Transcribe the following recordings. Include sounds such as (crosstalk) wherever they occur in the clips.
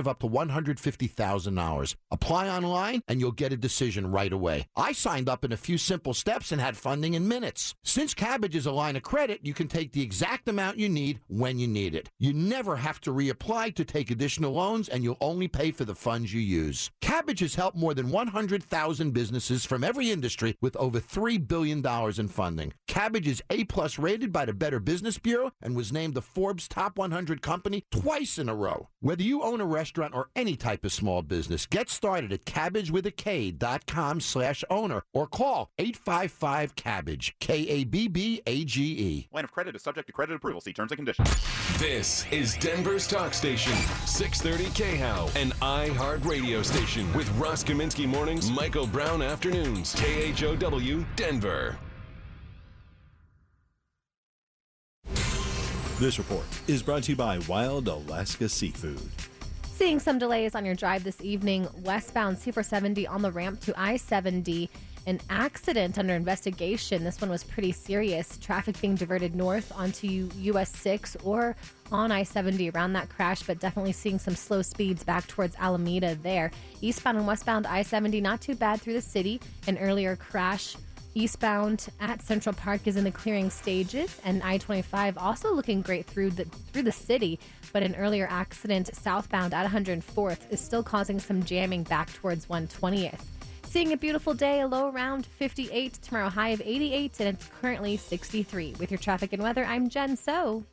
of up to $150,000. Apply online and you'll get a decision right away. I signed up in a few simple steps and had funding in minutes. Since Kabbage is a line of credit, you can take the exact amount you need when you need it. You never have to reapply to take additional loans and you'll only pay for the funds you use. Kabbage has helped more than 100,000 businesses from every industry with over $3 billion in funding. Kabbage is A plus rated by the Better Business Bureau and was named the Forbes Top 100 company twice in a row. Whether you own a restaurant or any type of small business, get started at cabbagewithak.com slash owner or call 855 Kabbage, K A B B A G E. Line of credit is subject to credit approval. See terms and conditions. This is Denver's Talk Station, 630 KHOW, an iHeart radio station with Ross Kaminsky mornings, Michael Brown afternoons, KHOW, Denver. This report is brought to you by Wild Alaska Seafood. Seeing some delays on your drive this evening, westbound C470 on the ramp to I 70. An accident under investigation. This one was pretty serious. Traffic being diverted north onto US 6 or on I 70 around that crash, but definitely seeing some slow speeds back towards Alameda there. Eastbound and westbound I 70, not too bad through the city. An earlier crash eastbound at Central Park is in the clearing stages, and I-25 also looking great through the through the city. But an earlier accident southbound at 104th is still causing some jamming back towards 120th. Seeing a beautiful day, a low around 58, tomorrow high of 88, and it's currently 63. With your traffic and weather, I'm Jen So.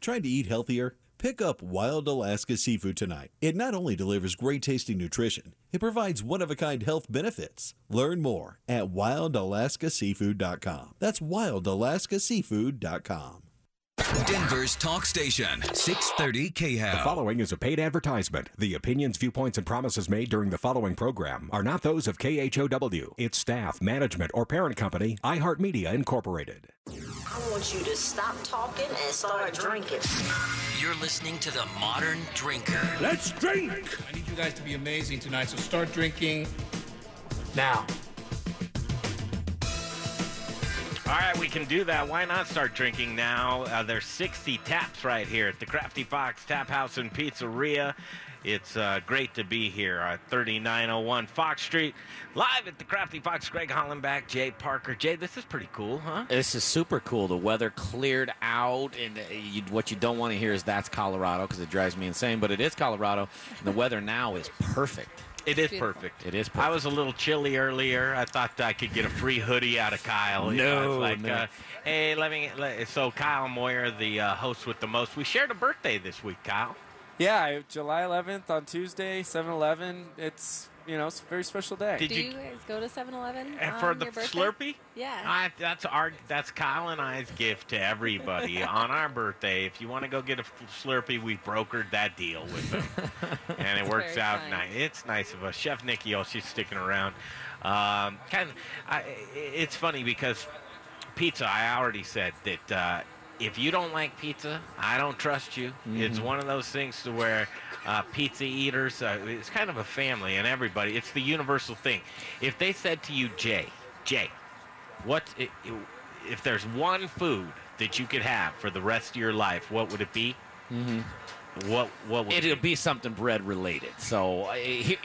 Trying to eat healthier? Pick up Wild Alaska Seafood tonight. It not only delivers great tasting nutrition, it provides one of a kind health benefits. Learn more at wildalaskaseafood.com. That's wildalaskaseafood.com. Denver's talk station, 630 KHOW. The following is a paid advertisement. The opinions, viewpoints, and promises made during the following program are not those of KHOW, its staff, management, or parent company, iHeartMedia Incorporated. I want you to stop talking and start drinking. You're listening to the modern drinker. Let's drink! I need you guys to be amazing tonight, so start drinking now. All right, we can do that. Why not start drinking now? Uh, there's 60 taps right here at the Crafty Fox Tap House and Pizzeria. It's uh, great to be here at 3901 Fox Street, live at the Crafty Fox. Greg Hollenbach, Jay Parker. Jay, this is pretty cool, huh? This is super cool. The weather cleared out, and uh, you, what you don't want to hear is that's Colorado because it drives me insane. But it is Colorado, and the weather now is perfect. It is perfect. It is perfect. I was a little chilly earlier. I thought I could get a free hoodie out of Kyle. You know, No, like, no. uh, hey, let me. Let, so Kyle Moyer, the uh, host with the most, we shared a birthday this week, Kyle. Yeah, July 11th on Tuesday, 7-Eleven. It's you know it's a very special day. Did Do you- you guys go to 7-Eleven And for the your birthday? Slurpee? Yeah. I, that's our that's Kyle and I's gift to everybody (laughs) on our birthday. If you want to go get a Slurpee, we brokered that deal with them, (laughs) and it works out kind. nice. It's nice of us. Chef Nikki, oh, she's sticking around. Um, kind of, I, it's funny because pizza. I already said that uh, if you don't like pizza, I don't trust you. It's Mhm. one of those things to where uh, pizza eaters, uh, it's kind of a family, and everybody. It's the universal thing. If they said to you, Jay, Jay, what if there's one food that you could have for the rest of your life? What would it be? Mm-hmm. What what would It'll be something bread related. So, uh, he-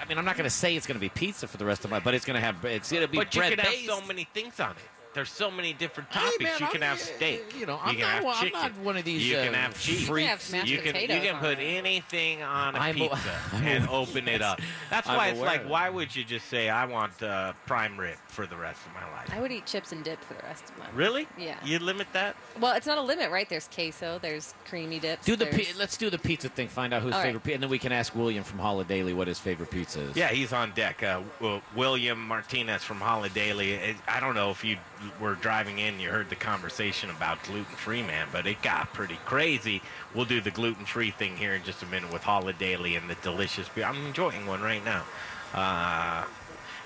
I mean, I'm not going to say it's going to be pizza for the rest of my, but it's going to have it's going to be But you bread can have so many things on it. There's so many different Hey, topics. man, you I'm- can have steak. you know, I'm can not have one- I'm chicken. not one of these, You can uh, have cheese. freaks. You can have mashed you can, you can put it. anything on a I'm a- pizza (laughs) I'm and a- open it up. (laughs) That's I'm why it's like, why would you just say, I want uh, prime rib for the rest of my life? I would eat chips and dip for the rest of my life. Really? Yeah. You limit that? Well, it's not a limit, right? There's queso, there's creamy dips. Do the pi- let's do the pizza thing. Find out who's All right. favorite, pi- and then we can ask William from Holidaily what his favorite pizza is. Yeah, he's on deck. Uh, w- William Martinez from Holidaily. I don't know if you were driving in, you heard the conversation about gluten-free, man, but it got pretty crazy. We'll do the gluten-free thing here in just a minute with Holidaily and the delicious beer. I'm enjoying one right now. Uh,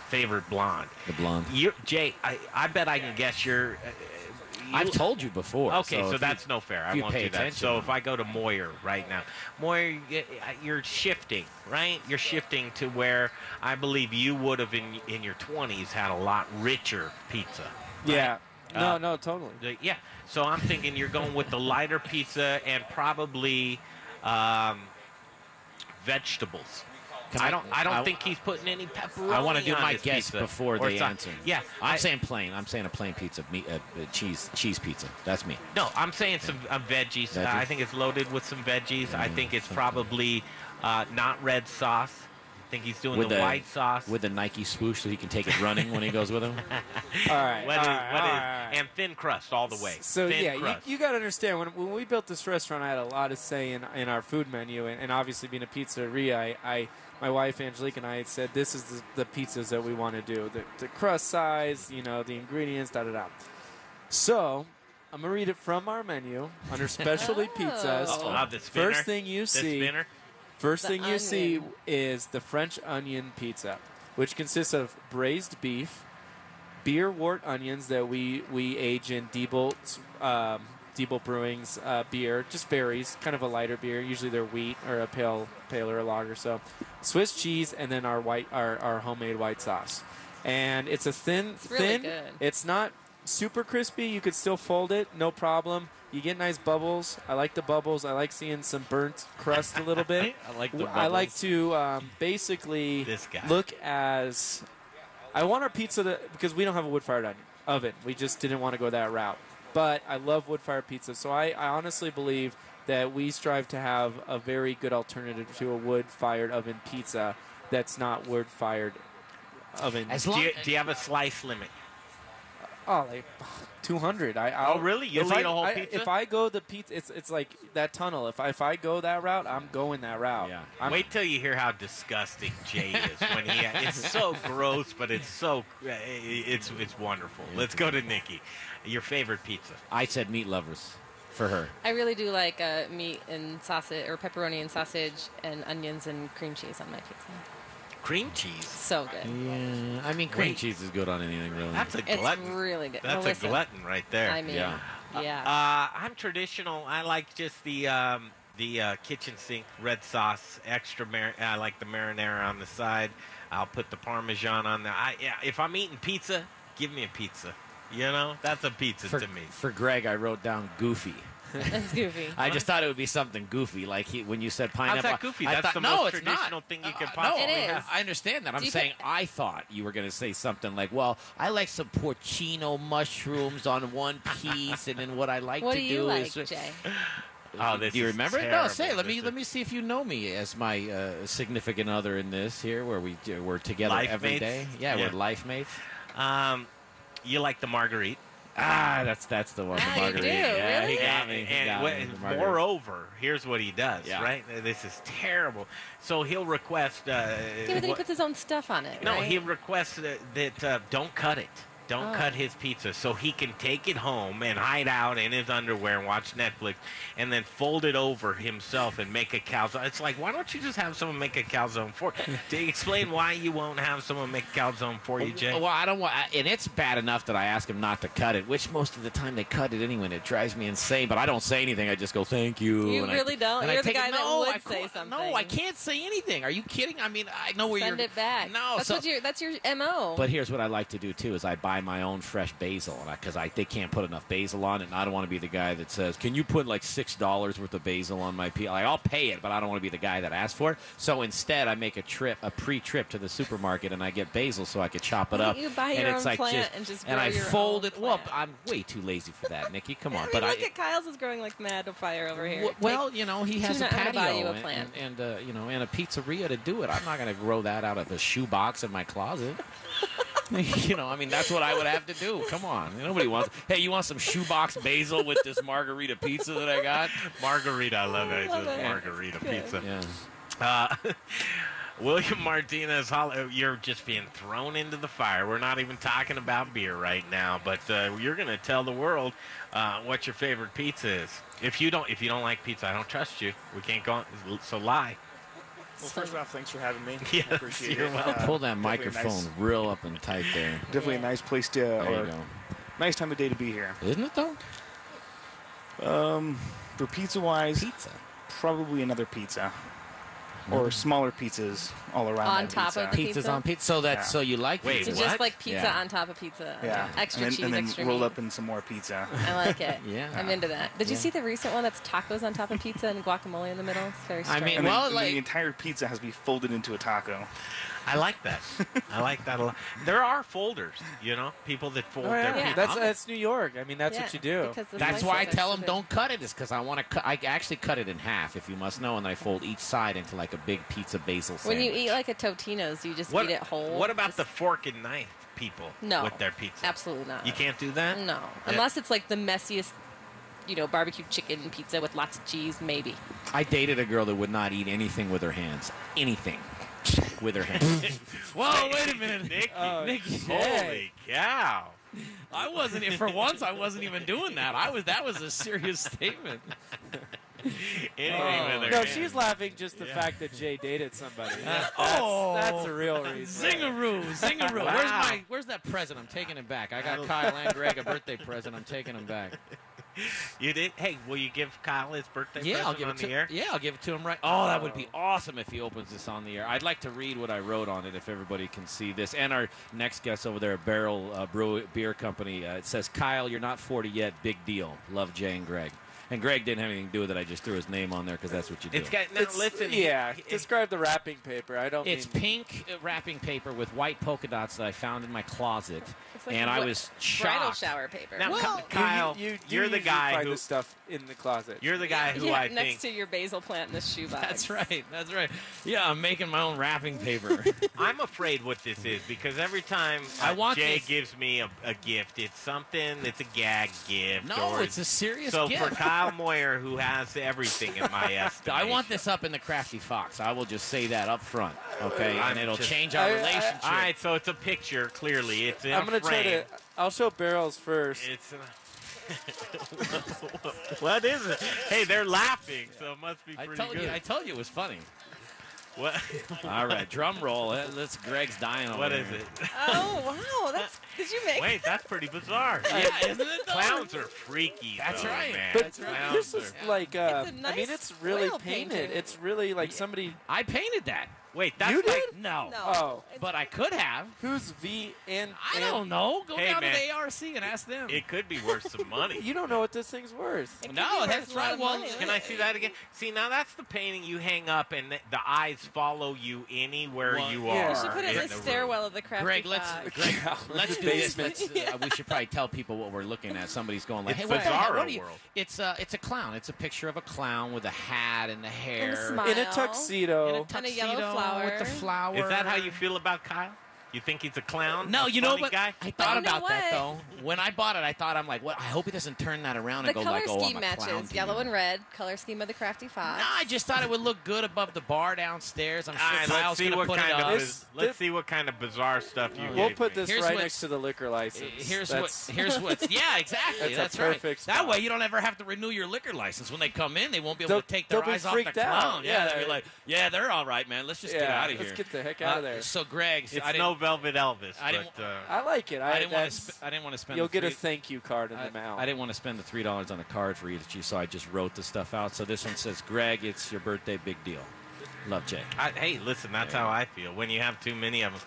favorite blonde. The blonde. You, Jay, I, I bet I can guess your. Uh, I've told you before. Okay, so, you- that's no fair. I won't do that. So if I go to Moyer right now, Moyer, you're shifting, right? You're shifting to where I believe you would have in in your 20s had a lot richer pizza. Yeah. No, Uh, no, totally. The- Yeah. So I'm thinking you're going with the lighter pizza and probably um, vegetables. Can I I- don't. I don't I- think he's putting any pepperoni. I want to do my guess pizza before or they so- answer. Yeah, I'm I- saying plain. I'm saying a plain pizza, meat, uh, uh, cheese, cheese pizza. That's me. No, I'm saying some uh, veggies. Uh, Veggies? I think it's loaded with some veggies. I think it's probably uh, not red sauce. I think he's doing with the, white sauce. with the Nike swoosh, so he can take it running when he goes with him. (laughs) All right, What all is- right, what all is- right, all right. and thin crust all the way. So thin yeah, you, crust. you got to understand when, when we built this restaurant, I had a lot of say in, in our food menu, and, and obviously being a pizzeria, I, I my wife Angelique and I had said this is the, the pizzas that we want to do, the, the crust size, you know, the ingredients, da da da. So I'm gonna read it from our menu under (laughs) specialty pizzas. Uh-oh. The spinner? First thing you The see, spinner? First The thing you see is the French onion pizza, which consists of braised beef, beer wort onions that we we age in Diebolt um, Diebolt Brewing's uh, beer. Just varies, kind of a lighter beer. Usually they're wheat or a pale pale or a lager. So Swiss cheese and then our white our, our homemade white sauce. And it's a thin It's really thin. good. It's not super crispy. You could still fold it, no problem. You get nice bubbles. I like the bubbles. I like seeing some burnt crust a little bit. (laughs) I like the bubbles. I like to um, basically look as I want our pizza to because we don't have a wood fired oven. We just didn't want to go that route. But I love wood fired pizza, so I, I honestly believe that we strive to have a very good alternative to a wood fired oven pizza that's not wood fired oven. do, you, do you have a slice limit? Oh, like two hundred. I Oh, I'll- really? You'll if I- eat a whole I- pizza? If I go the pizza, it's it's like that tunnel. If I if I go that route, I'm going that route. Yeah. I'm, Wait till you hear how disgusting Jay is (laughs) when he. It's so gross, but it's so. It's it's wonderful. Let's go to Nikki. Your favorite pizza? I said meat lovers for her. I really do like uh, meat and sausage, or pepperoni and sausage, and onions and cream cheese on my pizza. Cream cheese. So good. Yeah, I mean cream Wait. cheese is good on anything really. That's a It's glutton. really good. That's Melissa. a glutton right there. I mean, Yeah. yeah. Uh, I'm traditional. I like just the um, the uh, kitchen sink red sauce, extra. Mar- I like the marinara on the side. I'll put the parmesan on there. I, yeah, if I'm eating pizza, give me a pizza. You know, that's a pizza for, to me. for Greg, I wrote down goofy. (laughs) That's goofy. I just thought it would be something goofy, like he, when you said pineapple. How's that goofy? I That's thought, the no, most it's not. traditional thing you could Uh, possibly no, It is. have. I understand that. I'm Do you saying put- I thought you were going to say something like, "Well, I like some porcino mushrooms on one piece, and then what I like what to do you do like, is." Jay? Oh, this do you is remember it? No, say. it. Let me This let me see if you know me as my uh, significant other in this here, where we uh, we're together Life every mates? day. Yeah, Yeah. we're life mates. Um, you like the marguerite? Ah, that's that's the one. Ah, the you margarita. do, Yeah, he got me. He and got what- me, the margarita. moreover, here's what he does. Yeah. Right? This is terrible. So he'll request. Uh, Yeah, but then he puts his own stuff on it. No, right? he requests that, that uh, don't cut it. Don't Oh. cut his pizza so he can take it home and hide out in his underwear and watch Netflix and then fold it over himself and make a calzone. It's like, why don't you just have someone make a calzone for you? (laughs) to explain why you won't have someone make a calzone for you, Jay? Well, I don't want, and it's bad enough that I ask him not to cut it, which most of the time they cut it anyway. and It drives me insane. But I don't say anything. I just go, "Thank you." You and I- really don't? and You're the take it- guy that no, would I say something. No, I can't say anything. Are you kidding? I mean, I know where Send you're. Send it back. No, that's so- what your that's your mo. But here's what I like to do too: is I buy my own fresh basil, because I, they can't put enough basil on it, and I don't want to be the guy that says, "Can you put like six dollars worth of basil on my pizza?" Like, I'll pay it, but I don't want to be the guy that asks for it. So instead, I make a trip, a pre-trip to the supermarket, and I get basil so I could chop it up. you buy and your it's own like plant just, and just and I fold it. Well. I'm way too lazy for that, Nikki. Come on, I (laughs) mean, but look I. at Kyle's is growing like mad fire over here. W- Well, Take- you know, he has a patio buy you a and, plant. and, and, uh, you know, and a pizzeria to do it. I'm not going to grow that out of a shoebox in my closet. (laughs) you know, I mean, that's what I would have to do. Come on, nobody wants. Hey, you want some shoebox basil with this margarita pizza that I got? margarita, I love it. It's Love it. margarita Good. pizza. Yeah. Uh, (laughs) William Martinez, you're just being thrown into the fire. We're not even talking about beer right now, but uh, you're going to tell the world uh, what your favorite pizza is. If you don't, if you don't like pizza, I don't trust you. We can't go. On, so lie. Well, first off, thanks for having me. (laughs) Yes, I appreciate you're it. welcome. Uh, Pull that microphone nice- real up and tight there. definitely a nice place to, There or you go. nice time of day to be here. Isn't it though? Um, for pizza wise, Pizza. probably another pizza. Or smaller pizzas all around. On that top of the Pizzas pizza? on pizza. So that Yeah. so you like Wait, pizza? So just like pizza Yeah. on top of pizza. Yeah, Extra and then, cheese, and then extra rolled meat. up in some more pizza. I like it. (laughs) Yeah. I'm into that. Did you Yeah. see the recent one that's tacos on top of pizza and guacamole in the middle? It's very strange. and then- and the entire pizza has to be folded into a taco. I like that. I like that a lot. There are folders, you know, people that fold Oh, their yeah. pizza. That's that's New York. I mean, that's Yeah, what you do. That's why I tell them don't cut it. Is because I want to. Cut, I actually cut it in half, if you must know, and I fold each side into like a big pizza basil sandwich. When you eat like a Totino's, you just What, eat it whole? what about the fork and knife people No. with their pizza? Absolutely not. You can't do that? No, Yeah. unless it's like the messiest, you know, barbecue chicken pizza with lots of cheese, maybe. I dated a girl that would not eat anything with her hands. Anything with her hands. (laughs) Whoa, wait a minute. Nicky. Oh, Nicky. Holy cow. I wasn't for once. I wasn't even doing that. I was. That was a serious statement. Anything Oh. No, hands. she's laughing just the Yeah. fact that Jay dated somebody. (laughs) That's, oh. that's the real reason. Zingaroo, zingaroo. Wow. Where's my? Where's that present? I'm taking it back. I got Kyle and Greg a birthday present. I'm taking them back. (laughs) You did? Hey, will you give Kyle his birthday Yeah, I'll give on it to. the air? Yeah, I'll give it to him right. Oh, that would be awesome if he opens this on the air. I'd like to read what I wrote on it if everybody can see this. And our next guest over there, Barrel uh, Brew Beer Company. Uh, it says, "Kyle, you're not 40 yet. Big deal. Love Jay and Greg." And Greg didn't have anything to do with it. I just threw his name on there because that's what you do. It's got, now It's- listen. Yeah, it- describe the wrapping paper. I don't. It's mean, pink uh, wrapping paper with white polka dots that I found in my closet, It's like and I what- was bridal shocked. shower paper. Now, Well, Kyle, you, you, you're the guy find who this stuff in the closet. you're the guy who yeah, I next think to your basil plant in the shoebox. That's right. That's right. Yeah, I'm making my own wrapping paper. (laughs) I'm afraid what this is because every time uh, I want Jay this- gives me a, a gift, it's something It's a gag gift. No, or it's a serious So gift. for Kyle Moyer, who has everything in my (laughs) estimation, I want this up in the Crafty Fox. I will just say that up front, okay? I'm and it'll just- change our I- I- relationship. All right, so it's a picture. Clearly, it's in I'm a gonna try frame. to. I'll show barrels first. It's. (laughs) what is it? Hey, they're laughing, so it must be I pretty told good. you. I told you it was funny. What? (laughs) All right, drum roll. Let's. Greg's dying over What here. is it? (laughs) Oh wow, that's did you make? It? Wait, that's pretty bizarre. (laughs) Yeah, isn't it? though? Clowns are freaky. That's though, right. Man. But That's right. This is are- like. Uh, It's a I mean, it's really oil painted. painting. It's really like somebody. I painted that. Wait, that's You like did? No. No. Oh, But I could have. who's V and? I don't know. Go Hey, down man. to the ARC and ask them. it could be worth some money. (laughs) You don't know what this thing's worth. It could No, be worth that's a lot right. of Well, money. Can I see that again? See, now that's the painting you hang up, and the, the eyes follow you anywhere Well, you yeah. are. You You should put it in in the room. stairwell of the crafty Greg, let's Fox. Greg, (laughs) Yeah, let's the do this. basement. (laughs) Let's, uh, we should probably tell people what we're looking at. Somebody's going like, It's "Hey, what the hell? Bizarro What are you?" world. It's a it's a clown. It's a picture of a clown with a hat and the hair, smile. In a Smile. tuxedo. in a And a yellow tuxedo flower. with the flower. Is that how you feel about Kyle? You think he's a clown? No, A you know funny what? Guy? I thought you know about that though. When I bought it, I thought I'm like, what? I hope he doesn't turn that around The and go color like, oh, I'm scheme a matches to yellow and red. Color scheme of the crafty fox. No, I just thought it would look good above the bar downstairs. I'm sure All right, Kyle's let's see gonna what put kind it of up. This- biz- let's this- see what kind of bizarre stuff you. We'll gave put this Here's right next to the liquor license. Here's That's- what. (laughs) Here's what. Yeah, exactly. That's a That's, perfect right. spot. That way, you don't ever have to renew your liquor license when they come in. They won't be able They'll- to take their eyes off the out. clown. Yeah, Yeah. they'll be like, yeah, they're all right, man. Let's just get out of here. let's get the heck out of Uh, there. So, Greg, It's I didn't. No Velvet Elvis, I didn't- but uh, I like it. I, I didn't want to. Sp- I didn't want to spend. You'll the get a thank you card in I, the mail. I didn't want to spend the three dollars on a card for each of you, so I just wrote the stuff out. So this one says, "Greg, it's your birthday, big deal. Love, Jay." I, hey, listen, that's how I feel when you have too many of them.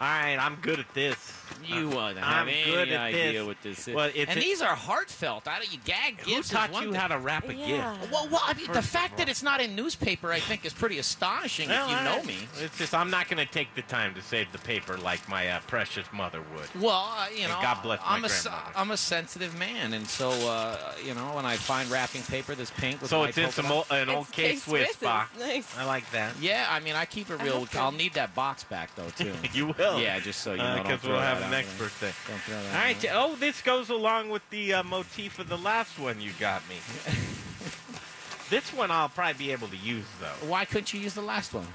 All right, I'm good at this. You Uh, wouldn't have I'm any good at idea this. what this is. Well, it's and a- these are heartfelt. I don't, you gag Who gifts. is taught one you thing. how to wrap a Yeah. gift? Well, well I mean, the First of fact all. that it's not in newspaper, I think, is pretty astonishing Well, if you all know right. me. It's just I'm not going to take the time to save the paper like my uh, precious mother would. Well, uh, you And know, God bless my I'm a, s- grandmother. I'm a sensitive man, and so uh, you know, when I find wrapping paper that's pink with So white it's in polka some dots- old, an It's old K K-Swiss Swiss box. nice. I like that. Yeah, I mean, I keep it real. I'll need that box back though too. (laughs) You will. Yeah, just so you know. don't Because we'll have next there. birthday. Don't throw that All right. Oh, this goes along with the uh, motif of the last one you got me. (laughs) this one I'll probably be able to use though. Why couldn't you use the last one?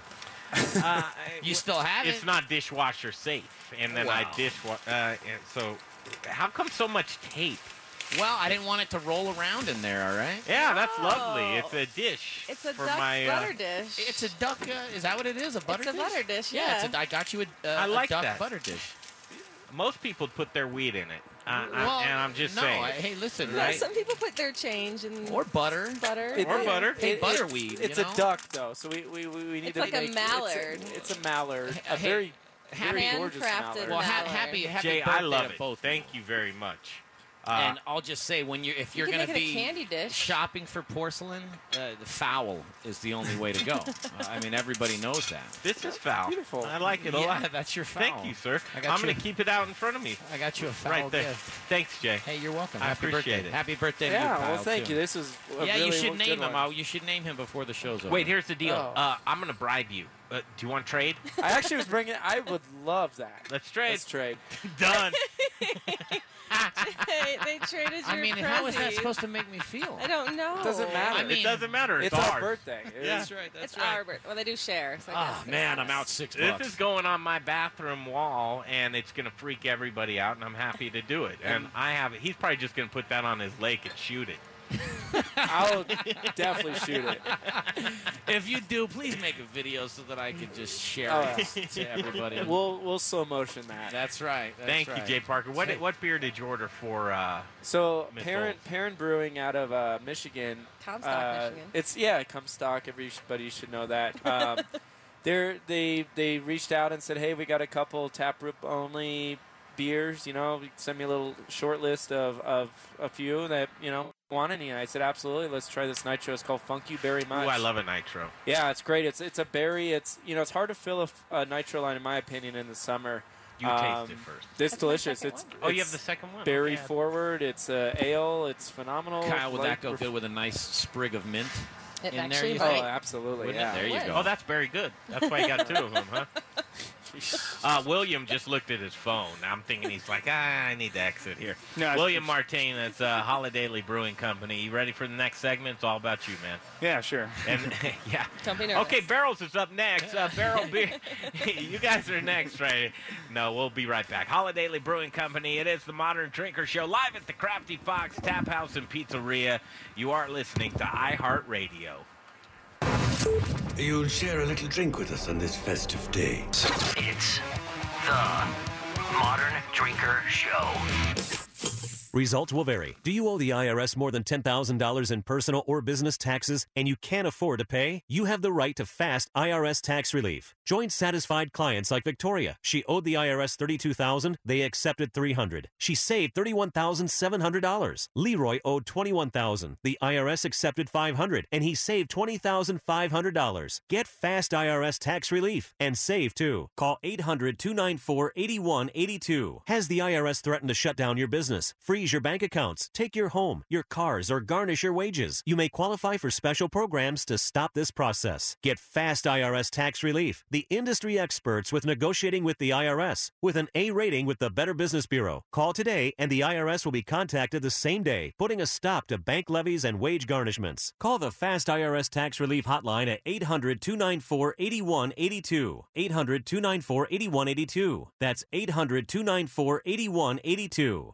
Uh, (laughs) You still have it's it? not dishwasher safe, and then I Wow. dishwa Uh, so, how come so much tape? Well, I didn't want it to roll around in there. All right. Yeah, that's lovely. Oh. It's a dish. It's a for duck my, uh, butter dish. It's a duck. Uh, is that what it is? A butter dish? It's a butter dish, Yeah. It's yeah. a, I got you a, uh, I like a duck that. butter dish. Most people put their weed in it. Uh, Well, I, and I'm just no, saying. I- hey, listen, No, right? some people put their change in Or butter. butter. It- Or it- butter. Hey, it- butterweed, It's you a duck, though, so we we, we we need It's to like a make mallard. It's a, it's a mallard, a Hey, very very gorgeous mallard. Well, ha- happy, happy Jay, birthday I love it. both. Thank you very much. Uh, and I'll just say, when you're if You you're can going to make a be candy dish. shopping for porcelain, uh, the foul is the only way to go. (laughs) Uh, I mean, everybody knows that. this is foul. beautiful. I like it a yeah, lot. that's your foul. Thank you, sir. I got I'm going to keep it out in front of me. I got you a foul right there. gift. Thanks, Jay. Hey, you're welcome. I Happy appreciate birthday. it. Happy birthday to yeah, you, Kyle, well, thank too. you. This is a yeah, really you should name him. one. I'll, you should name him before the show's over. Wait, here's the deal. Oh. Uh, I'm going to bribe you. Uh, do you want to trade? (laughs) I actually was bringing. I would love that. Let's trade. Let's trade. (laughs) Done. They, they traded (laughs) your I mean, how is that supposed to make me feel? I don't know. It Doesn't matter. I mean, it doesn't matter. It's, It's our birthday. It Yeah. is- right. It's our birthday. Well, they do share. So I Oh man, I'm out us. six This bucks. is going on my bathroom wall, and it's going to freak everybody out, and I'm happy to do it. And I have it. He's probably just going to put that on his lake and shoot it. (laughs) I'll definitely shoot it. if you do, please make a video so that I can just share Oh, it to everybody. (laughs) We'll we'll slow motion that. That's right. That's Thank right. you, Jay Parker. What Hey. what beer did you order for? Uh, So Miss parent parent brewing out of uh, Michigan. Comstock, uh, Michigan. It's yeah, Comstock. Everybody should know that. Um, (laughs) they're they they reached out and said, hey, we got a couple tap taproot only beers. You know, send me a little short list of, of a few that you know want any. And I said, absolutely, let's try this nitro. It's called Funk You Very Much. ooh, I love a nitro. Yeah, it's great. It's it's a berry. It's you know it's hard to fill a nitro line in my opinion in the summer. You Um, taste it first. It's That's delicious. second It's. Oh, you have the second one. berry Okay. forward. It's uh, ale. It's phenomenal. Kyle, would that go ref- good with a nice sprig of mint It in there? actually You Oh, might. think? absolutely. Yeah. There you go. Oh, that's very good. That's why you got two of them, huh? (laughs) Uh, William just looked at his phone. I'm thinking he's like, ah, I need to exit here. No, it's- William Martinez, uh, Holidaily Brewing Company. You ready for the next segment? It's all about you, man. Yeah, sure. And (laughs) yeah. Don't be nervous. Okay, Barrels is up next. Uh, Barrel Beer. (laughs) (laughs) you guys are next, right? No, we'll be right back. Holidaily Brewing Company. It is the Modern Drinker Show live at the Crafty Fox Tap House and Pizzeria. You are listening to iHeartRadio. You'll share a little drink with us on this festive day. It's the Modern Drinker Show. Results will vary. Do you owe the IRS more than $10,000 in personal or business taxes and you can't afford to pay? You have the right to fast IRS tax relief. Join satisfied clients like Victoria. She owed the IRS $32,000, they accepted $300. She saved $31,700. Leroy owed $21,000. The IRS accepted $500 and he saved $20,500. Get fast IRS tax relief and save too. Call 800-294-8182. Has the IRS threatened to shut down your business? Freeze your bank accounts, take your home, your cars, or garnish your wages. You may qualify for special programs to stop this process. Get fast IRS tax relief. The industry experts with negotiating with the IRS with an A rating with the Better Business Bureau. Call today and the IRS will be contacted the same day, putting a stop to bank levies and wage garnishments. Call the Fast IRS Tax Relief Hotline at 800 294 8182. 800 294 8182. That's 800 294 8182.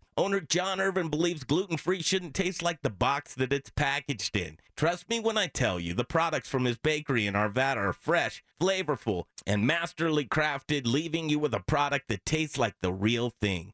Owner John Irvin believes gluten free shouldn't taste like the box that it's packaged in. Trust me when I tell you, the products from his bakery in Arvada are fresh, flavorful, and masterly crafted, leaving you with a product that tastes like the real thing.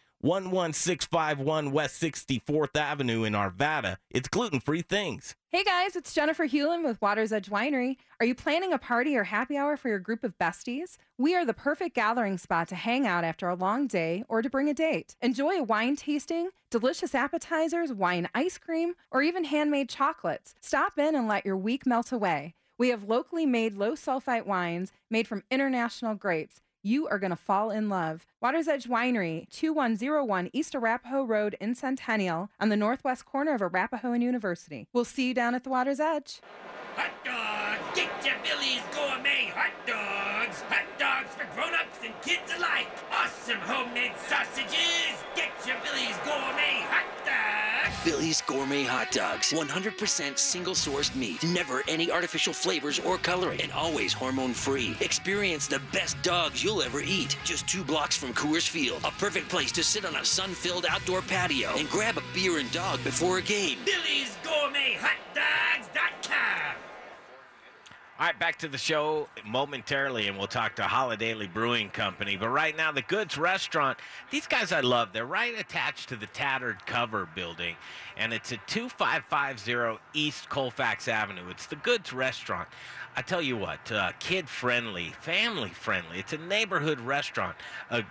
11651 West 64th Avenue in Arvada. It's gluten free things. Hey guys, it's Jennifer Hewlin with Water's Edge Winery. Are you planning a party or happy hour for your group of besties? We are the perfect gathering spot to hang out after a long day or to bring a date. Enjoy a wine tasting, delicious appetizers, wine ice cream, or even handmade chocolates. Stop in and let your week melt away. We have locally made low sulfite wines made from international grapes. You are going to fall in love. Water's Edge Winery, 2101 East Arapahoe Road in Centennial, on the northwest corner of Arapahoe and University. We'll see you down at the Water's Edge. Hot dogs! Get your Billy's Gourmet hot dogs! Hot dogs for grown-ups and kids alike! Awesome homemade sausages! Billy's Gourmet Hot Dogs. 100% single sourced meat. Never any artificial flavors or coloring. And always hormone free. Experience the best dogs you'll ever eat. Just two blocks from Coors Field. A perfect place to sit on a sun filled outdoor patio and grab a beer and dog before a game. Billy's Gourmet Hot Dogs.com. All right, back to the show momentarily, and we'll talk to Holidaily Brewing Company. But right now, the Goods Restaurant, these guys I love. They're right attached to the Tattered Cover building, and it's at 2550 East Colfax Avenue. It's the Goods Restaurant. I tell you what, uh, kid friendly, family friendly. It's a neighborhood restaurant. Uh,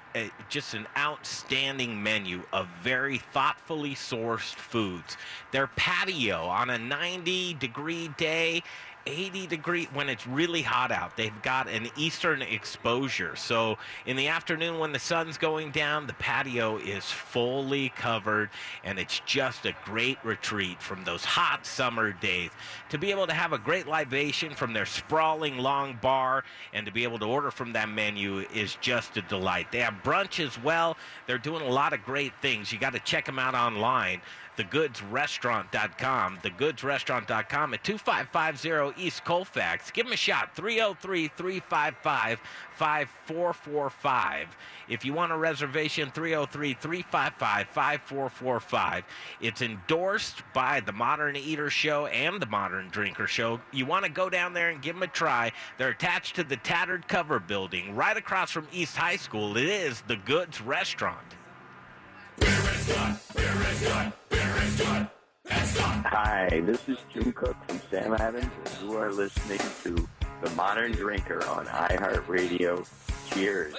just an outstanding menu of very thoughtfully sourced foods. Their patio on a 90 degree day 80 degree when it's really hot out. They've got an eastern exposure. So in the afternoon when the sun's going down, the patio is fully covered and it's just a great retreat from those hot summer days. To be able to have a great libation from their sprawling long bar and to be able to order from that menu is just a delight. They have brunch as well. They're doing a lot of great things. You got to check them out online thegoodsrestaurant.com, thegoodsrestaurant.com at 2550 East Colfax. Give them a shot, 303 355 5445. If you want a reservation, 303 355 5445. It's endorsed by the Modern Eater Show and the Modern Drinker Show. You want to go down there and give them a try. They're attached to the Tattered Cover building right across from East High School. It is the Goods Restaurant. Hi, this is Jim Koch from Sam Adams, and you are listening to The Modern Drinker on iHeartRadio. Cheers.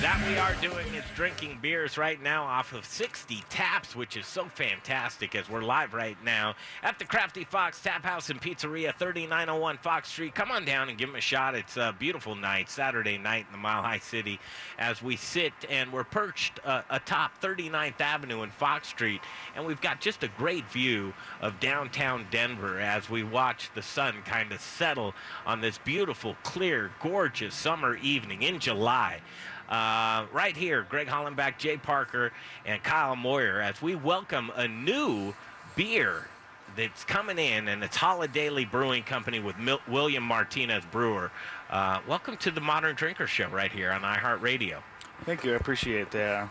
That we are doing is drinking beers right now off of 60 Taps, which is so fantastic as we're live right now at the Crafty Fox Tap House and Pizzeria, 3901 Fox Street. Come on down and give them a shot. It's a beautiful night, Saturday night in the Mile High City, as we sit and we're perched uh, atop 39th Avenue and Fox Street, and we've got just a great view of downtown Denver as we watch the sun kind of settle on this beautiful, clear, gorgeous summer evening in July. Uh, right here, Greg Hollenbach, Jay Parker, and Kyle Moyer as we welcome a new beer that's coming in, and it's Holidaily Brewing Company with Mil- William Martinez Brewer. Uh, welcome to the Modern Drinker Show right here on iHeartRadio. Thank you. I appreciate that.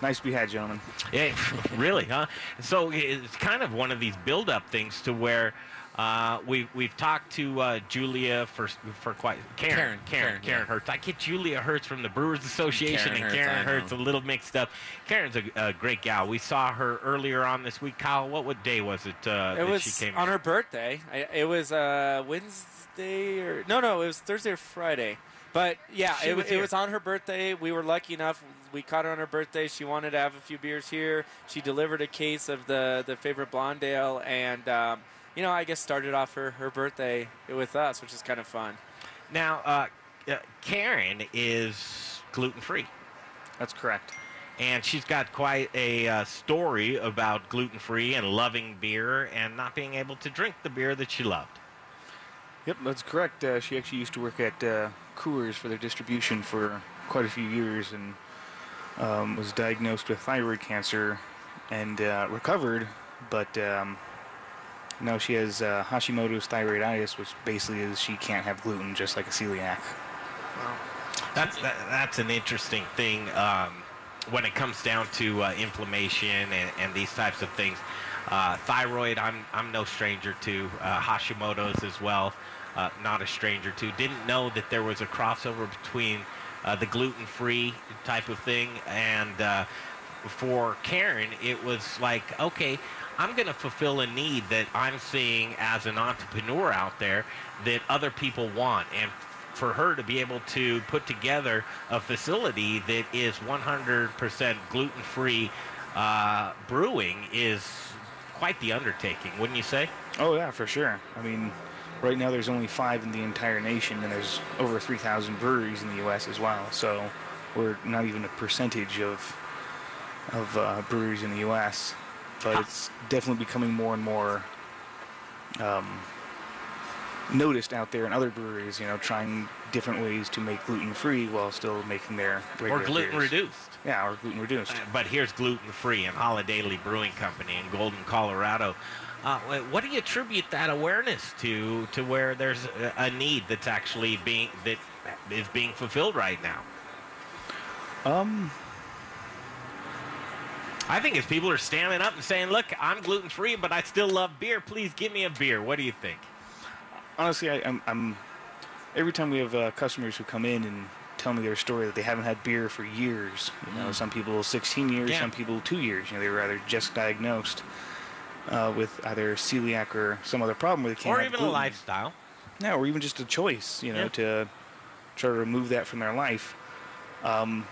Nice to be had, gentlemen. Yeah, (laughs) really, huh? So it's kind of one of these build-up things to where uh, we we've talked to uh, Julia for for quite Karen Karen, Karen Karen, Karen yeah. Hertz. I get Julia Herz from the Brewers Association Karen and Hertz, Karen Hertz a little mixed up. Karen's a, a great gal. We saw her earlier on this week. Kyle, what what day was it? Uh, it that was she came on her birthday. I, it was uh, Wednesday or no, no, it was Thursday or Friday. But yeah, it, was it was on her birthday. We were lucky enough. We caught her on her birthday. She wanted to have a few beers here. She delivered a case of the the favorite blonde ale, and um, you know, I guess started off her her birthday with us, which is kind of fun. Now, uh, uh, Karen is gluten free. That's correct. And she's got quite a uh, story about gluten free and loving beer and not being able to drink the beer that she loved. Yep, that's correct. Uh, she actually used to work at uh, Coors for their distribution for quite a few years and um, was diagnosed with thyroid cancer and uh, recovered, but um, now she has uh, Hashimoto's thyroiditis, which basically is she can't have gluten, just like a celiac. That's that, that's an interesting thing um, when it comes down to uh, inflammation and, and these types of things. Uh, thyroid, I'm I'm no stranger to uh, Hashimoto's as well. uh, not a stranger to. Didn't know that there was a crossover between uh, the gluten-free type of thing and for Karen, it was like, okay, I'm going to fulfill a need that I'm seeing as an entrepreneur out there that other people want. And for her to be able to put together a facility that is 100% gluten free uh, brewing is quite the undertaking, wouldn't you say? Oh yeah, for sure. I mean, right now there's only five in the entire nation, and there's over 3,000 breweries in the U.S. as well. So we're not even a percentage of of uh, breweries in the U.S. But it's definitely becoming more and more um, noticed out there in other breweries. You know, trying different ways to make gluten free while still making their regular Or gluten beers. reduced. Yeah, or gluten reduced. But here's gluten free and Holidaily Brewing Company in Golden, Colorado. Uh, what do you attribute that awareness to? To where there's a, a need that's actually being that is being fulfilled right now. Um, I think it's people are standing up and saying, "Look, I'm gluten free, but I still love beer. Please give me a beer." What do you think? honestly, I, I'm, I'm every time we have uh, customers who come in and tell me their story that they haven't had beer for years. You know, Mm. some people 16 years, Yeah. some people two years. You know, they were either just diagnosed uh, with either celiac or some other problem where they can't Or even a lifestyle. Yeah, or even just a choice. You know, Yeah. to try to remove that from their life. Um,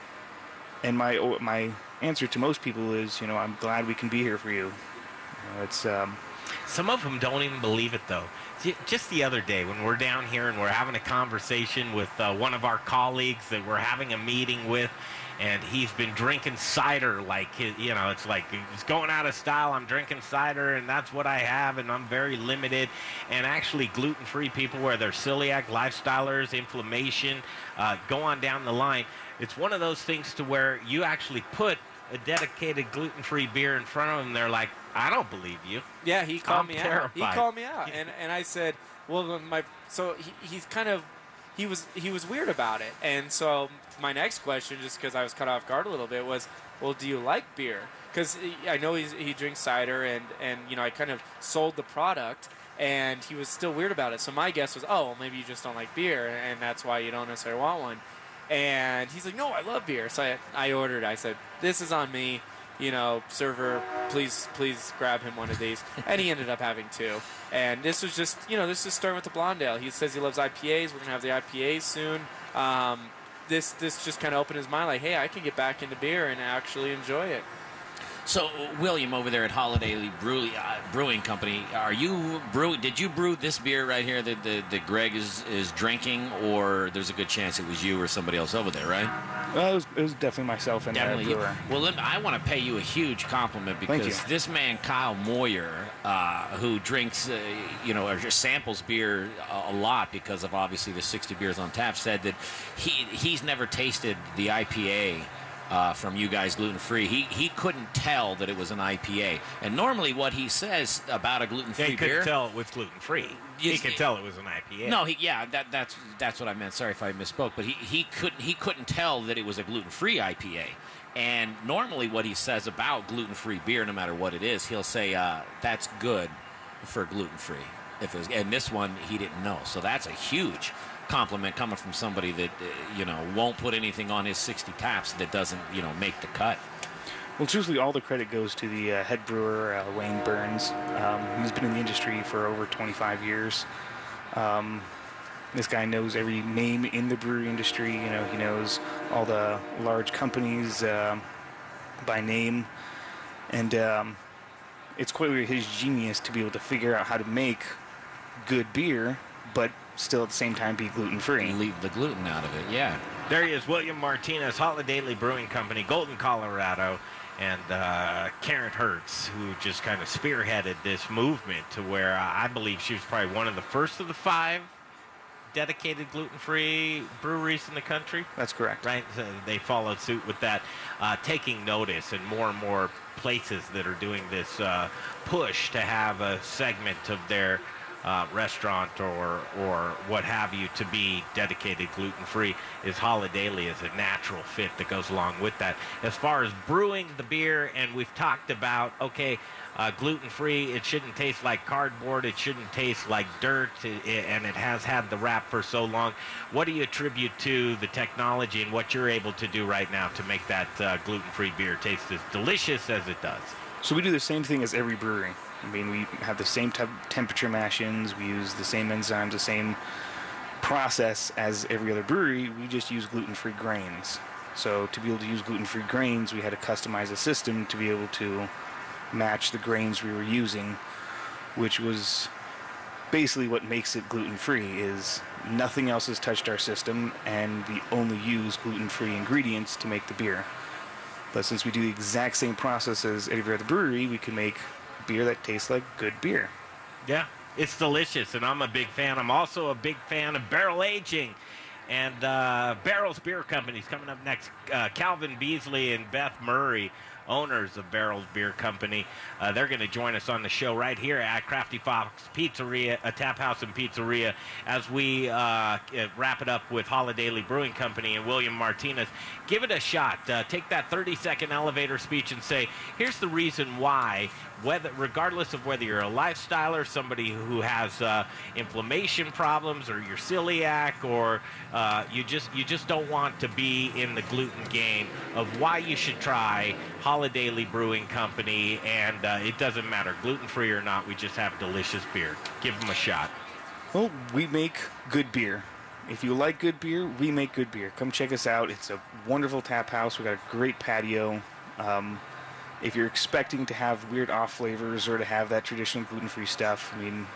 and my my answer to most people is, you know, I'm glad we can be here for you. You know, it's um, Some of them don't even believe it, though. Just the other day, when we're down here and we're having a conversation with uh, one of our colleagues that we're having a meeting with, and he's been drinking cider like you know, it's like it's going out of style. I'm drinking cider, and that's what I have, and I'm very limited. And actually, gluten-free people, where they're celiac, lifestylers, inflammation, uh, go on down the line. It's one of those things to where you actually put a dedicated gluten-free beer in front of them. They're like, I don't believe you. Yeah, he called I'm me out. He called me out, (laughs) and and I said, well, my so he, he's kind of he was he was weird about it, and so my next question, just because I was cut off guard a little bit, was, well, do you like beer? Because I know he's, he drinks cider, and and you know I kind of sold the product. And he was still weird about it. So my guess was, oh, well, maybe you just don't like beer, and that's why you don't necessarily want one. And he's like, no, I love beer. So I, I ordered. I said, this is on me. You know, server, please, please grab him one of these. And he ended up having two. And this was just, you know, this is starting with the Blondale. He says he loves IPAs. We're gonna have the IPAs soon. Um, this, this just kind of opened his mind, like, hey, I can get back into beer and actually enjoy it. So, William, over there at Holidaily Brew, uh, Brewing Company, are you brew? Did you brew this beer right here that, that, that Greg is, is drinking, or there's a good chance it was you or somebody else over there, right? well, it, was, it was definitely myself and Definitely. uh, brewer. Well, me, I want to pay you a huge compliment because this man Kyle Moyer, uh, who drinks, uh, you know, or just samples beer a, a lot because of obviously the 60 beers on tap, said that he he's never tasted the IPA. Uh, from you guys gluten free, he he couldn't tell that it was an IPA. And normally, what he says about a gluten free beer, tell it was gluten-free. He Yes, could tell it was an IPA. no, he, yeah, that, that's that's what I meant. Sorry if I misspoke, but he, he couldn't he couldn't tell that it was a gluten free IPA. And normally, what he says about gluten free beer, no matter what it is, he'll say uh, that's good for gluten free. If it was, and this one he didn't know, so that's a huge compliment coming from somebody that uh, you know won't put anything on his 60 taps that doesn't you know make the cut. Well, truthfully, all the credit goes to the uh, head brewer, uh, Wayne Burns. Um, he's been in the industry for over 25 years. Um, this guy knows every name in the brewery industry. You know, he knows all the large companies um, by name, and um, it's quite his genius to be able to figure out how to make good beer, but still at the same time be gluten free. Leave the gluten out of it. Yeah. There he is, William Martinez, Holidaily Brewing Company, Golden, Colorado, and uh, Karen Hertz, who just kind of spearheaded this movement to where uh, I believe she was probably one of the first of the five dedicated gluten-free breweries in the country. That's correct. Right? So they followed suit with that, uh, taking notice, and more and more places that are doing this uh, push to have a segment of their uh, restaurant or or what have you to be dedicated gluten free is Holidaily is a natural fit that goes along with that. As far as brewing the beer, and we've talked about okay, uh, gluten free. It shouldn't taste like cardboard. It shouldn't taste like dirt, i- i- and it has had the wrap for so long. What do you attribute to the technology and what you're able to do right now to make that uh, gluten free beer taste as delicious as it does? So we do the same thing as every brewery. I mean, we have the same temp- temperature mash-ins. We use the same enzymes, the same process as every other brewery. We just use gluten-free grains. So to be able to use gluten-free grains, we had to customize a system to be able to match the grains we were using, which was basically what makes it gluten-free. Is nothing else has touched our system, and we only use gluten-free ingredients to make the beer. But since we do the exact same process as every other brewery, we can make beer that tastes like good beer. Yeah, it's delicious, and I'm a big fan. I'm also a big fan of barrel aging. And uh, Barrels Beer Company's coming up next. Uh, Calvin Beasley and Beth Murray, owners of Barrels Beer Company, uh, they're going to join us on the show right here at Crafty Fox Pizzeria, a tap house and pizzeria, as we uh, uh, wrap it up with Holidaily Brewing Company and William Martinez. Give it a shot. Uh, take that 30 second elevator speech and say, here's the reason why whether regardless of whether you're a lifestyler, somebody who has uh, inflammation problems, or you're celiac, or uh, you just you just don't want to be in the gluten game, of why you should try Holidaily Brewing Company, and uh, it doesn't matter gluten free or not. We just have delicious beer. Give them a shot. Well, we make good beer. If you like good beer, we make good beer. Come check us out. It's a wonderful tap house. We got a great patio. Um, if you're expecting to have weird off flavors or to have that traditional gluten-free stuff, I mean,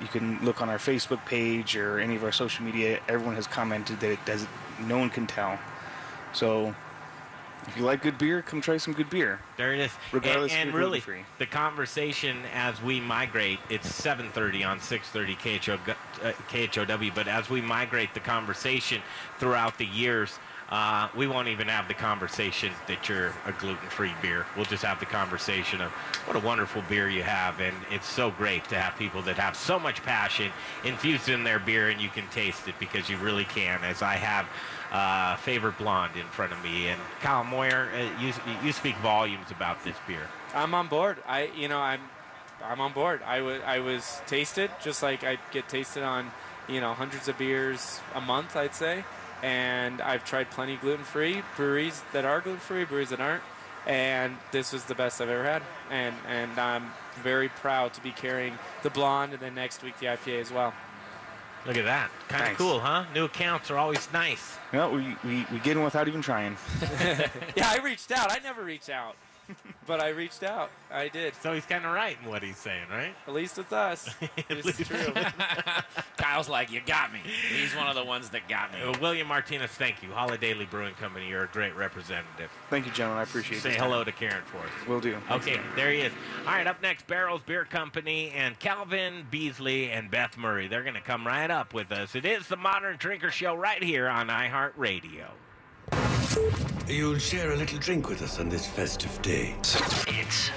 you can look on our Facebook page or any of our social media. Everyone has commented that it does. No one can tell. So, if you like good beer, come try some good beer. There it is. Regardless and, and really, gluten-free. the conversation as we migrate, it's 7:30 on 6:30 KHO, uh, KHOW. But as we migrate the conversation throughout the years, uh, we won't even have the conversation that you're a gluten-free beer. We'll just have the conversation of what a wonderful beer you have, and it's so great to have people that have so much passion infused in their beer, and you can taste it because you really can. As I have uh, favorite blonde in front of me, and Kyle Moyer, uh, you you speak volumes about this beer. I'm on board. I, you know, I'm, I'm on board. I was, I was tasted just like I get tasted on, you know, hundreds of beers a month, I'd say. And I've tried plenty gluten-free breweries that are gluten-free, breweries that aren't, and this was the best I've ever had. And and I'm very proud to be carrying the blonde, and then next week the IPA as well. Look at that. Kind of Thanks. cool, huh? New accounts are always nice. No, we, we, we get in without even trying. (laughs) (laughs) yeah, I reached out. I never reach out, (laughs) but I reached out. I did. So he's kind of right in what he's saying, right? At least with us. (laughs) it's true. (laughs) Kyle's like, you got me. He's one of the ones that got me. Uh, William Martinez, thank you. Holidaily Brewing Company, you're a great representative. Thank you, gentlemen. I appreciate it. Say hello time. to Karen for us. Will do. Okay, man. there he is. All right, up next, Barrels Beer Company and Calvin Beasley and Beth Murray. They're going to come right up with us. It is the Modern Drinker Show right here on iHeartRadio. You'll share a little drink with us on this festive day. It's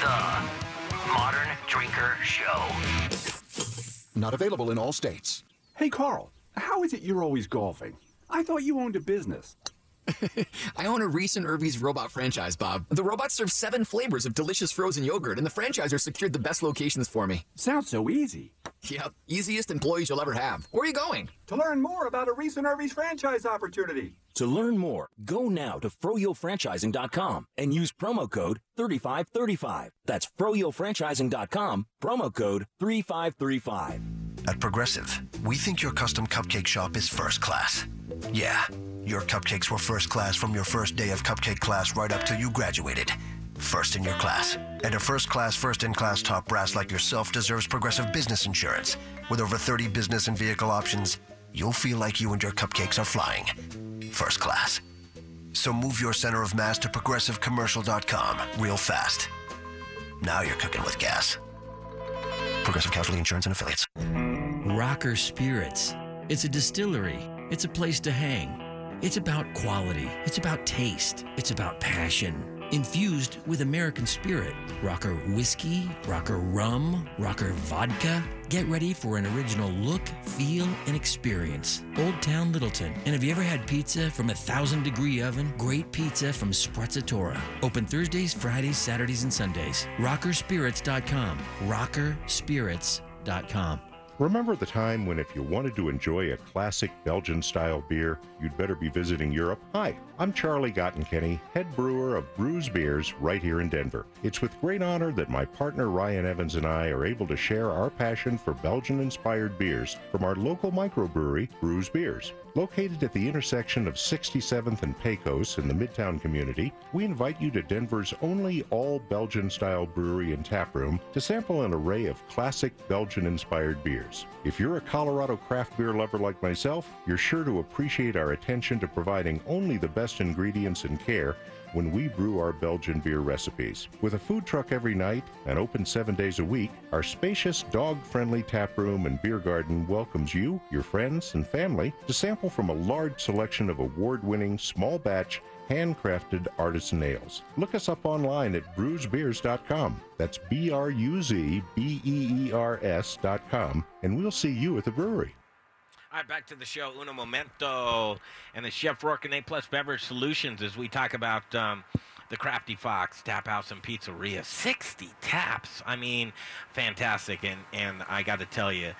the Modern Drinker Show. Not available in all states. Hey, Carl, how is it you're always golfing? I thought you owned a business. (laughs) I own a recent Irvy's robot franchise, Bob. The robots serve seven flavors of delicious frozen yogurt, and the franchiser secured the best locations for me. Sounds so easy. Yep, easiest employees you'll ever have. Where are you going? To learn more about a recent Irvy's franchise opportunity. To learn more, go now to froyofranchising.com and use promo code 3535. That's froyofranchising.com, promo code 3535. At Progressive, we think your custom cupcake shop is first class. Yeah, your cupcakes were first class from your first day of cupcake class right up till you graduated. First in your class. And a first class, first in class top brass like yourself deserves Progressive Business Insurance. With over 30 business and vehicle options, you'll feel like you and your cupcakes are flying. First class. So move your center of mass to progressivecommercial.com real fast. Now you're cooking with gas. Progressive Casualty Insurance and Affiliates. Rocker Spirits. It's a distillery. It's a place to hang. It's about quality. It's about taste. It's about passion. Infused with American spirit. Rocker whiskey, rocker rum, rocker vodka. Get ready for an original look, feel, and experience. Old Town Littleton. And have you ever had pizza from a thousand degree oven? Great pizza from Sprezzatura. Open Thursdays, Fridays, Saturdays, and Sundays. Rockerspirits.com. Rockerspirits.com. Remember the time when, if you wanted to enjoy a classic Belgian style beer, you'd better be visiting Europe? Hi, I'm Charlie Gottenkieny, head brewer of Bruz Beers right here in Denver. It's with great honor that my partner Ryan Evans and I are able to share our passion for Belgian inspired beers from our local microbrewery, Bruz Beers. Located at the intersection of 67th and Pecos in the Midtown community, we invite you to Denver's only all Belgian style brewery and taproom to sample an array of classic Belgian inspired beers. If you're a Colorado craft beer lover like myself, you're sure to appreciate our attention to providing only the best ingredients and care when we brew our Belgian beer recipes. With a food truck every night and open seven days a week, our spacious, dog friendly tap room and beer garden welcomes you, your friends, and family to sample from a large selection of award winning, small batch, handcrafted artisan ales. Look us up online at bruzbeers.com. That's B R U Z B E E R S.com, and we'll see you at the brewery. All right, back to the show. Uno Momento and the Jeff Rourke and A Plus Beverage Solutions as we talk about um, the Crafty Fox Tap House and Pizzeria. 60 taps. I mean, fantastic. And, and I got to tell you,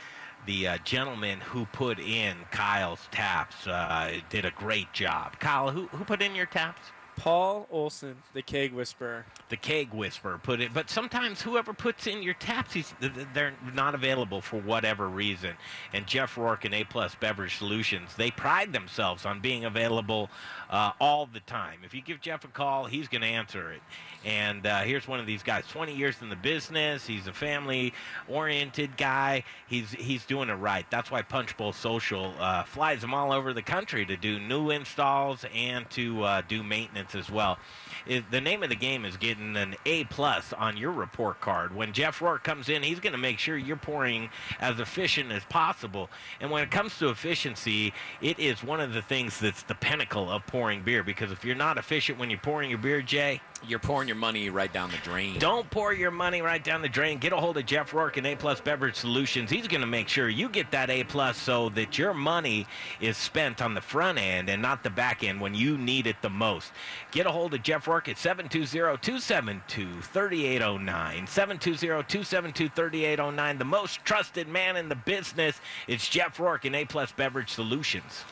the uh, gentleman who put in Kyle's taps uh, did a great job. Kyle, who, who put in your taps? Paul Olson, the keg whisperer. The keg whisperer put it, but sometimes whoever puts in your taps, they're not available for whatever reason. And Jeff Rourke and A Plus Beverage Solutions, they pride themselves on being available uh, all the time. If you give Jeff a call, he's going to answer it. And uh, here's one of these guys, 20 years in the business. He's a family-oriented guy. He's he's doing it right. That's why Punch Bowl Social uh, flies him all over the country to do new installs and to uh, do maintenance as well. It, the name of the game is getting an A plus on your report card. When Jeff Rourke comes in, he's going to make sure you're pouring as efficient as possible. And when it comes to efficiency, it is one of the things that's the pinnacle of pouring beer. Because if you're not efficient when you're pouring your beer, Jay, You're pouring your money right down the drain. don't pour your money right down the drain. Get a hold of Jeff Rourke and A Plus Beverage Solutions. He's going to make sure you get that A Plus so that your money is spent on the front end and not the back end when you need it the most. Get a hold of Jeff Rourke at 720-272-3809. 720-272-3809. The most trusted man in the business. It's Jeff Rourke in A Plus Beverage Solutions.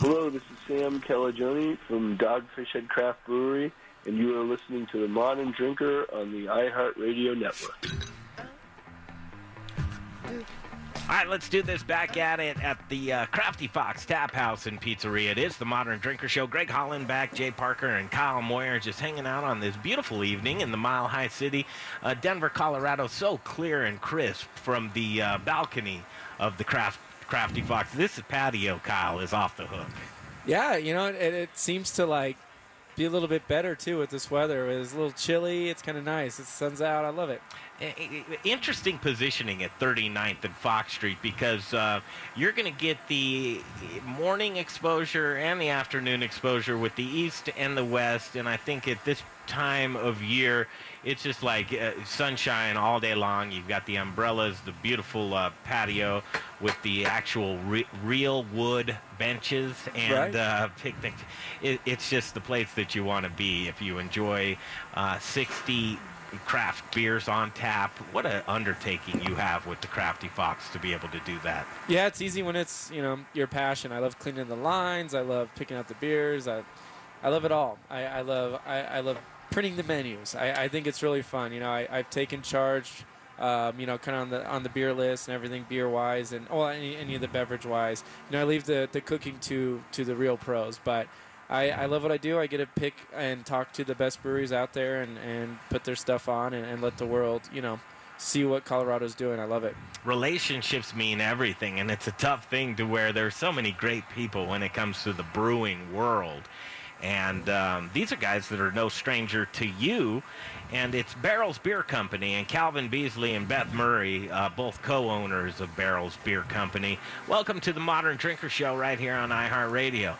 Hello, this is Sam Calagione from Dogfish Head Craft Brewery, and you are listening to The Modern Drinker on the iHeartRadio Network. All right, let's do this back at it at the uh, Crafty Fox Tap House and Pizzeria. It is the Modern Drinker Show. Greg Hollenbach, Jay Parker, and Kyle Moyer just hanging out on this beautiful evening in the Mile High City, uh, Denver, Colorado. So clear and crisp from the uh, balcony of the Craft Crafty Fox. This patio, Kyle, is off the hook. Yeah, you know, it, it seems to like be a little bit better too with this weather. It's a little chilly. It's kind of nice. The sun's out. I love it. Interesting positioning at 39th and Fox Street because uh, you're going to get the morning exposure and the afternoon exposure with the east and the west. And I think at this time of year, it's just like uh, sunshine all day long. You've got the umbrellas, the beautiful uh, patio with the actual re- real wood benches and Right. uh, picnic. It, it's just the place that you want to be if you enjoy uh, 60 craft beers on tap. What an undertaking you have with the Crafty Fox to be able to do that. Yeah, it's easy when it's you know your passion. I love cleaning the lines. I love picking out the beers. I, I love it all. I, I love I, I love printing the menus. I, I think it's really fun. You know, I, I've taken charge. Um, you know, kind of on the on the beer list and everything beer wise, and well, any, any of the beverage wise. You know, I leave the, the cooking to to the real pros, but. I, I love what I do. I get to pick and talk to the best breweries out there and, and put their stuff on and, and let the world, you know, see what Colorado's doing. I love it. Relationships mean everything, and it's a tough thing to where there's so many great people when it comes to the brewing world. And um, these are guys that are no stranger to you. And it's Barrels Beer Company and Calvin Beasley and Beth Murray, uh, both co owners of Barrels Beer Company. Welcome to the Modern Drinker Show right here on iHeartRadio.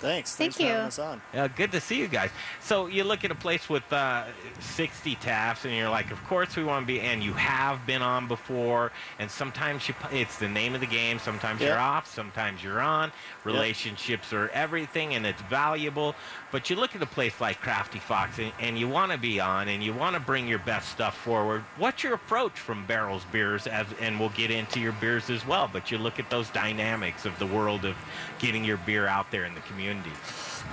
Thanks. Thank Thanks for having you. us on. Yeah, good to see you guys. So you look at a place with uh, 60 taps, and you're like, of course we want to be. And you have been on before, and sometimes you, it's the name of the game. Sometimes you're off, sometimes you're on. Relationships are everything, and it's valuable. But you look at a place like Crafty Fox, and, and you want to be on, and you want to bring your best stuff forward. What's your approach from Barrels Beers? As and we'll get into your beers as well. But you look at those dynamics of the world of getting your beer out there in the community.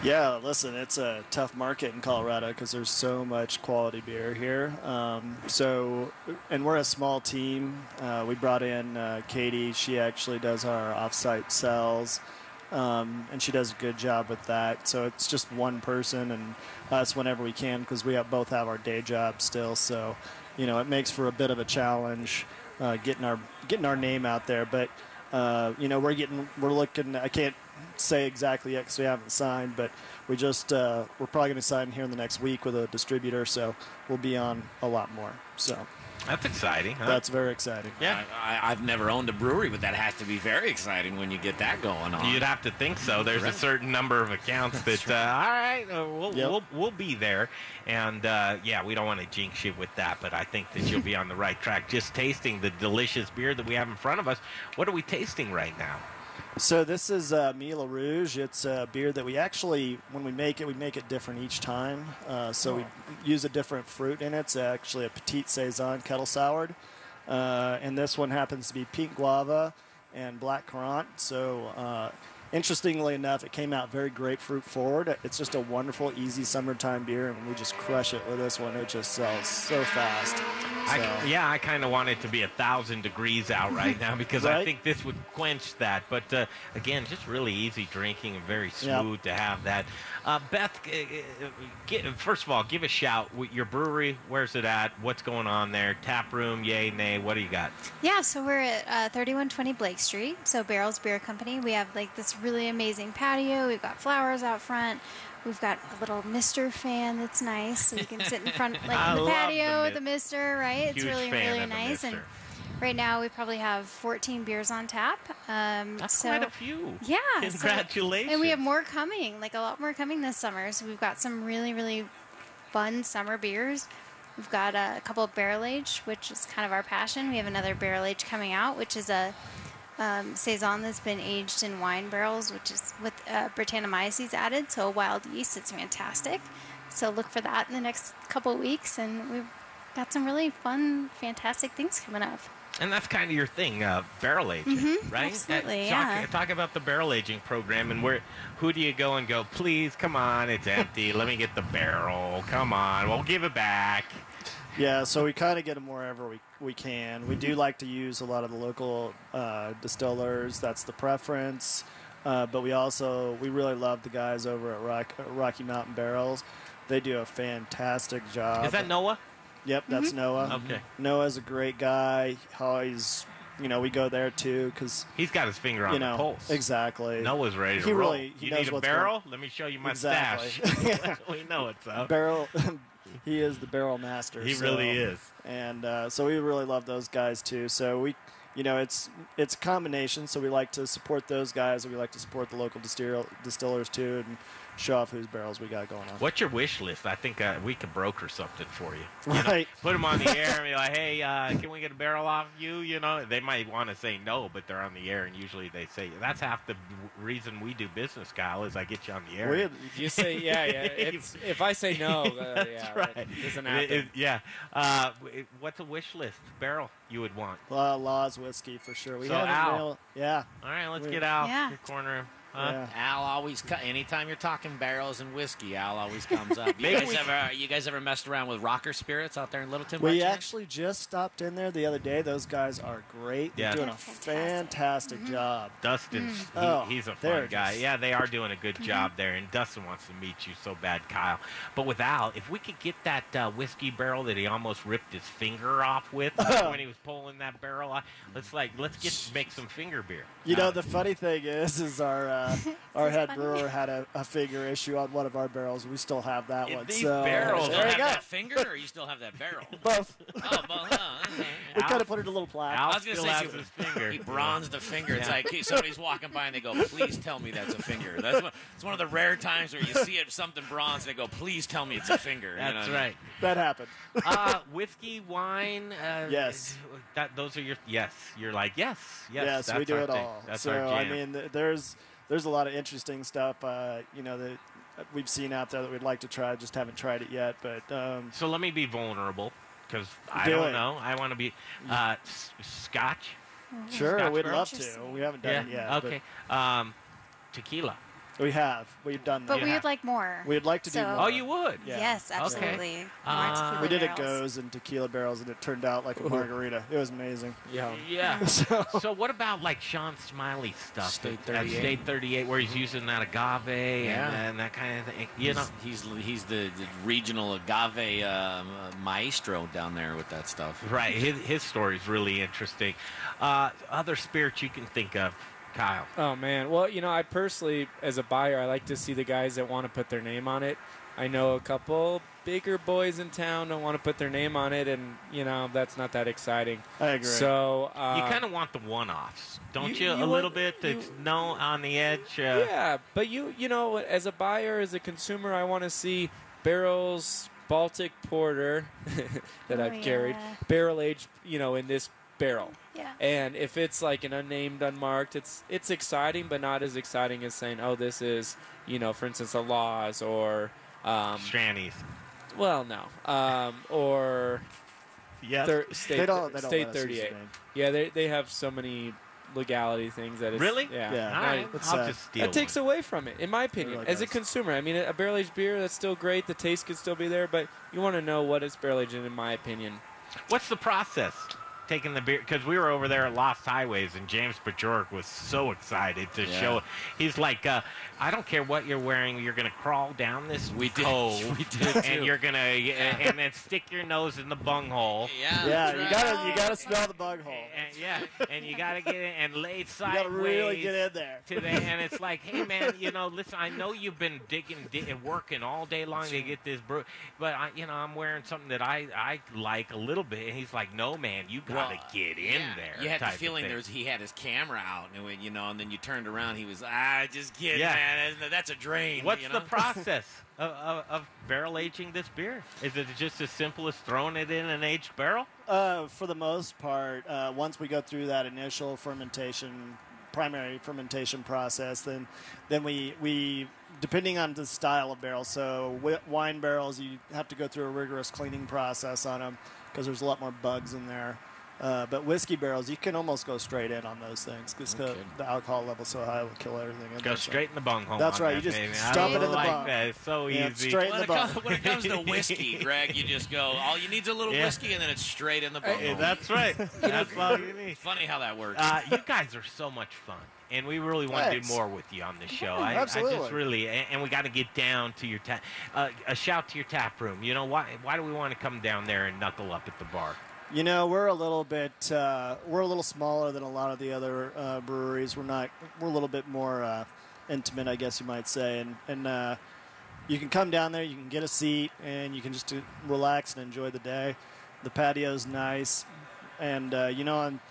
Yeah, listen, it's a tough market in Colorado because there's so much quality beer here. Um, so, and we're a small team. Uh, we brought in uh, Katie. She actually does our offsite sales, um, and she does a good job with that. So it's just one person and us whenever we can because we have, both have our day jobs still. So, you know, it makes for a bit of a challenge uh, getting our getting our name out there. But uh, you know, we're getting we're looking. I can't say exactly yet because we haven't signed, but we just uh, we're probably going to sign here in the next week with a distributor, so we'll be on a lot more. So That's exciting. Huh? that's very exciting. Yeah. I, I, I've never owned a brewery, but that has to be very exciting when you get that going on. You'd have to think so. There's Right. a certain number of accounts that, uh, all right, uh, we'll, Yep. we'll, we'll be there. And uh, yeah, we don't want to jinx you with that, but I think that you'll be on the right track. Just tasting the delicious beer that we have in front of us. What are we tasting right now? So this is uh, Mila Rouge. It's a beer that we actually, when we make it, we make it different each time. Uh, so we use a different fruit in it. It's actually a petite saison kettle soured, uh, and this one happens to be pink guava and black currant. So uh, interestingly enough, it came out very grapefruit forward. It's just a wonderful, easy summertime beer, and we just crush it with this one. It just sells so fast. I, yeah, I kind of want it to be a thousand degrees out right now because I think this would quench that. But uh, again, just really easy drinking and very smooth to have that. Uh, Beth, uh, uh, get, first of all, give a shout. Your brewery, where's it at? What's going on there? Tap room, yay, nay? What do you got? Yeah, so we're at uh, 3120 Blake Street. So Barrels Beer Company. We have like this really amazing patio. We've got flowers out front. We've got a little Mister fan that's nice, so you can sit in front, like (laughs) in the the patio with Mi- the Mister. Right? It's really really the nice. And. Right now we probably have 14 beers on tap. Um, That's so, quite a few. Yeah. so- Congratulations. and we have more coming, like a lot more coming this summer. So we've got some really, really fun summer beers. We've got a couple of barrel aged, which is kind of our passion. We have another barrel aged coming out, which is a um, saison that's been aged in wine barrels, which is with uh, Brettanomyces added, so a wild yeast. It's fantastic. So look for that in the next couple of weeks, and we've got some really fun, fantastic things coming up. And that's kind of your thing, uh, barrel aging, Mhm, right? absolutely, Uh, talk, yeah. talk about the barrel aging program and where, who do you go and go? Please, come on, it's empty. Let me get the barrel. Come on, we'll give it back. Yeah, so we kind of get them wherever we, we can. We do like to use a lot of the local uh, distillers. That's the preference. Uh, but we also we really love the guys over at Rock, Rocky Mountain Barrels. They do a fantastic job. Is that Noah? Yep, that's Noah. Okay. Noah's a great guy. Always, you know, we go there too because He's got his finger on you know the pulse. exactly. Noah's ready to he roll. Really, he you knows need a what's barrel? Going. Let me show you my exactly. stash. (laughs) (laughs) we know it's up. Barrel. (laughs) he is the barrel master. He so- really is. and uh, so we really love those guys too. So we, you know, it's it's a combination. So we like to support those guys, and we like to support the local distill- distillers too, and show off whose barrels we got going on. What's your wish list? I think uh, we could broker something for you. You know, Right. put them on the (laughs) air and be like, hey, uh, can we get a barrel off you? You know, they might want to say no, but they're on the air, and usually they say that's half the reason we do business, Kyle, is I get you on the air. We- You say, yeah, yeah. (laughs) It's, if I say no, uh, (laughs) That's yeah, right. It doesn't happen. it- yeah. Uh, what's a wish list barrel you would want? Uh, Law's whiskey for sure. We So haven't Al. real- yeah. All right, let's We- get out. Yeah. Your corner. Huh? Yeah. Al always co- anytime you're talking barrels and whiskey, Al always comes up. (laughs) You guys ever you guys ever messed around with Rocker Spirits out there in Littleton? by We chance? actually just stopped in there the other day. Those guys are great. They're Yeah. doing a fantastic. fantastic job. Dustin's he, Oh, he's a they're fun guy. just- Yeah, they are doing a good job there, and Dustin wants to meet you so bad, Kyle. But with Al, if we could get that uh, whiskey barrel that he almost ripped his finger off with (laughs) when he was pulling that barrel, off, let's like let's get make some finger beer. You know, Uh, the funny thing is, is our uh, uh, (laughs) our head brewer had a, a finger issue on one of our barrels. We still have that one. These so barrels there don't you have go. that finger, or you still have that barrel? (laughs) Both. Oh, both. Oh, (laughs) okay. We kind of put it in a little plaque. I was gonna say he, he bronzed the finger. It's Yeah. like he- somebody's walking by and they go, "Please tell me that's a finger." That's one, it's one of the rare times where you see it something bronze. They go, "Please tell me it's a finger." You That's know? right. That happened. uh, whiskey, wine. Uh, Yes. That those are your yes. You're like yes, yes. yes, that's we do our it thing. all. That's so our I mean, there's there's a lot of interesting stuff. Uh, you know that we've seen out there that we'd like to try, just haven't tried it yet. But um, so let me be vulnerable because I Do don't it. know. I want to be uh, s- Scotch. Sure, Scotch we'd love to. We haven't done yeah. it yet. Okay. Um, tequila. We have. We've done that. But we would like more. We'd like to do So- more. Oh, you would? Yeah. Yes, absolutely. More Uh, tequila we did it barrels. goes in tequila barrels, and it turned out like a margarita. It was amazing. Yeah. Yeah. (laughs) So- so, what about like Sean Smiley stuff? State at 38. State 38, where he's using that agave Yeah. and, and that kind of thing. You know, he's he's, he's the, the regional agave um, uh, maestro down there with that stuff. right? His his story is really interesting. Uh, other spirits you can think of, Kyle. Oh man, well you know I personally, as a buyer, I like to see the guys that want to put their name on it. I know a couple bigger boys in town don't want to put their name on it, and you know that's not that exciting. I agree. So um, you kind of want the one-offs, don't you? you- a little want- bit that's no on the edge. Uh, yeah, but you you know, as a buyer, as a consumer, I want to see barrels Baltic Porter (laughs) that Oh, I've carried, yeah. barrel aged, you know, in this barrel. Yeah. And if it's like an unnamed, unmarked, it's it's exciting, but not as exciting as saying, oh, this is, you know, for instance, a Laws or um, Strannies. Well, no, um, or yeah, thir- state They don't- they don't state let us use the 38. Yeah, they they have so many legality things that it's Really? yeah. Yeah. All right, It's, I'll uh, just steal That takes one. away from it, in my opinion. really As a consumer, I mean, a barrel aged beer that's still great. The taste could still be there, but you want to know what it's barrel aged in, in my opinion. What's the process? Taking the beer because we were over there at Lost Highways and James Bajork was so excited to Yeah. show. He's like, uh, I don't care what you're wearing, you're gonna crawl down this We did. cove We did, (laughs) and you're gonna and then stick your nose in the bunghole. Yeah, Yeah, you right. gotta you gotta smell the bunghole. And, yeah, and you gotta get in and lay (laughs) You sideways. gotta really get in there. to the, and it's like, hey man, you know, listen, I know you've been digging di- and working all day long to get this brew, but I, you know, I'm wearing something that I I like a little bit. And he's like, no man, you gotta Well, get in yeah, there. You had the feeling thing. there was, he had his camera out, and when, you know, and then you turned around, he was, ah, just kidding, Yeah. man. That's- That's a drain. What's you the (laughs) process of, of, of barrel aging this beer? Is it just as simple as throwing it in an aged barrel? Uh, for the most part, uh, once we go through that initial fermentation, primary fermentation process, then then we we depending on the style of barrel. So wine barrels, you have to go through a rigorous cleaning process on them because there's a lot more bugs in there. Uh, but whiskey barrels, you can almost go straight in on those things because the, the alcohol level's so high, it will kill everything. in Go there, so- straight in the bunghole. That's right. that You just baby. dump it in the like bung. that. It's so Yeah, easy. straight in When the it, bung. comes, when it comes to (laughs) whiskey, Greg, you just go, all you need is a little Yeah. whiskey, and then it's straight in the Hey, bung. that's right. (laughs) That's all you need. Funny how that works. Uh, you guys are so much fun, and we really want to do more with you on this show. Yeah, I, I absolutely. just really, and, and we got to get down to your tap. Uh, a shout to your tap room. You know why? Why do we want to come down there and knuckle up at the bar? You know, we're a little bit uh, we're a little smaller than a lot of the other uh, breweries. We're not we're a little bit more uh, intimate, I guess you might say, and and uh, you can come down there, you can get a seat, and you can just uh, relax and enjoy the day. The patio's nice, and uh, you know on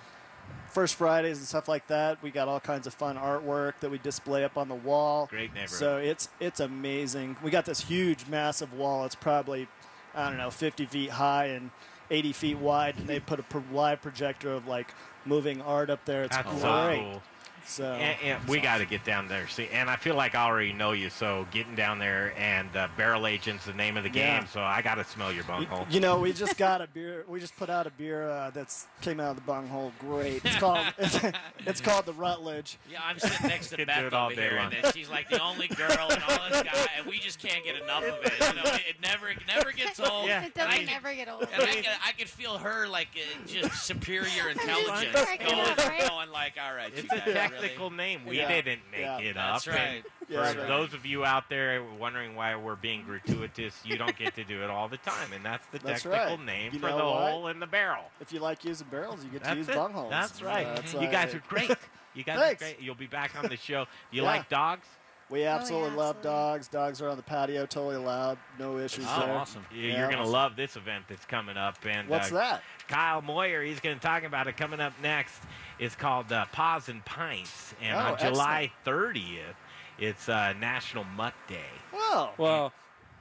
First Fridays and stuff like that, we got all kinds of fun artwork that we display up on the wall. Great neighborhood. So it's it's amazing. We got this huge, massive wall. It's probably I don't know, 50 feet high and 80 feet wide, and they put a pro- live projector of like moving art up there. It's That's great. so cool. So And, and we got to get down there. See, and I feel like I already know you, so getting down there and uh, barrel agent's the name of the Yeah. game. So I got to smell your bunghole. You know, we just got a beer. We just put out a beer uh, that's came out of the bunghole. Great. It's called (laughs) it's, it's called the Rutledge. Yeah, I'm sitting next to Could do Beth it all over day here, long. and she's like the only girl and all this guy, and we just can't get enough of it. You know, it, it never, it never gets (laughs) old. Yeah. It And I doesn't can- ever get old. And I can, I can feel her like uh, just superior (laughs) intelligence going, up, right? going like, all right, It's you guys technical really. name. We Yeah. didn't make Yeah. it That's up. right. Yeah, for right. those of you out there wondering why we're being gratuitous, you don't get to do it all the time, and that's the That's technical right. name You for the what? hole in the barrel. If you like using barrels, you get to use it. bungholes. That's right. Uh, it's (laughs) you guys are great. You guys Thanks. are great. You'll be back on the show. (laughs) You Yeah. like dogs? We absolutely love dogs. Dogs are on the patio, totally allowed. No issues Oh, there. You- Yeah. You're going to love this event that's coming up. And What's uh, that? Kyle Moyer, he's going to talk about it coming up next. It's called uh, Paws and Pints. And Oh, on July 30th, it's uh, National Mutt Day. Well, well,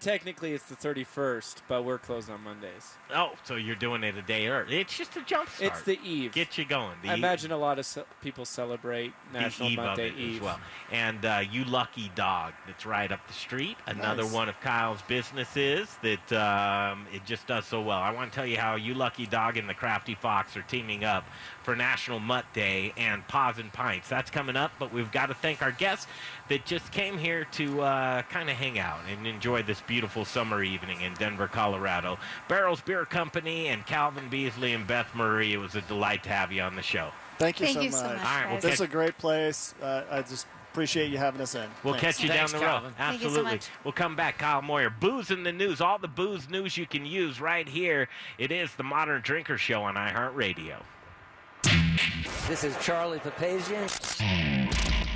technically it's the 31st, but we're closed on Mondays. Oh, so you're doing it a day early. It's just a jump start. It's the eve. Get you going. The I eve- imagine a lot of ce- people celebrate National the eve of Monday it Eve as well. And uh, you lucky dog, that's right up the street. Another Nice. one of Kyle's businesses that um, it just does so well. I want to tell you how you lucky dog and the Crafty Fox are teaming up for National Mutt Day and Paws and Pints. That's coming up, but we've got to thank our guests that just came here to uh, kind of hang out and enjoy this beautiful summer evening in Denver, Colorado. Barrels Beer Company and Calvin Beasley and Beth Murray. It was a delight to have you on the show. Thank you Thank so you much. so much, All right, we'll this is a great place. Uh, I just appreciate you having us in. We'll Thanks. catch you down the road. Thank you so Absolutely. much. We'll come back. Kyle Moyer. Booze in the news. All the booze news you can use right here. It is the Modern Drinker Show on iHeartRadio. This is Charlie Papazian.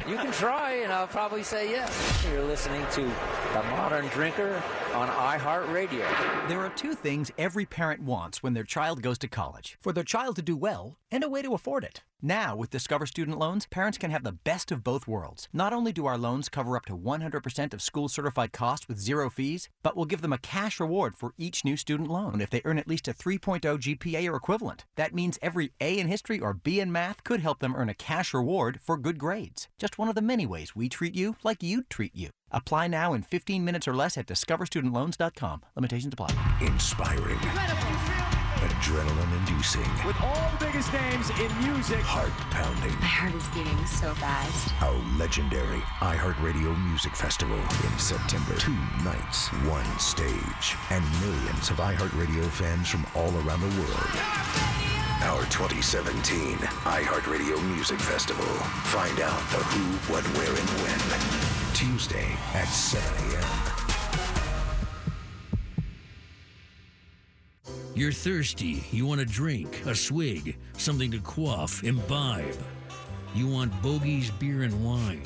You can try, and I'll probably say yes. You're listening to The Modern Drinker on iHeartRadio. There are two things every parent wants when their child goes to college for their child to do well and a way to afford it. Now, with Discover Student Loans, parents can have the best of both worlds. Not only do our loans cover up to 100% of school certified costs with zero fees, but we'll give them a cash reward for each new student loan if they earn at least a 3.0 GPA or equivalent. That means every A in history or B in math could help them earn a cash reward for good grades. Just one of the many ways we treat you like you'd treat you. Apply now in 15 minutes or less at discoverstudentloans.com. Limitations apply. Inspiring. Adrenaline inducing. With all the biggest names in music. Heart pounding. My heart is beating so fast. Our legendary iHeartRadio Music Festival in September. Two nights, one stage, and millions of iHeartRadio fans from all around the world. Our 2017 iHeartRadio Music Festival. Find out the who, what, where, and when. Tuesday at 7 a.m. You're thirsty. You want a drink, a swig, something to quaff, imbibe. You want Bogey's Beer and Wine.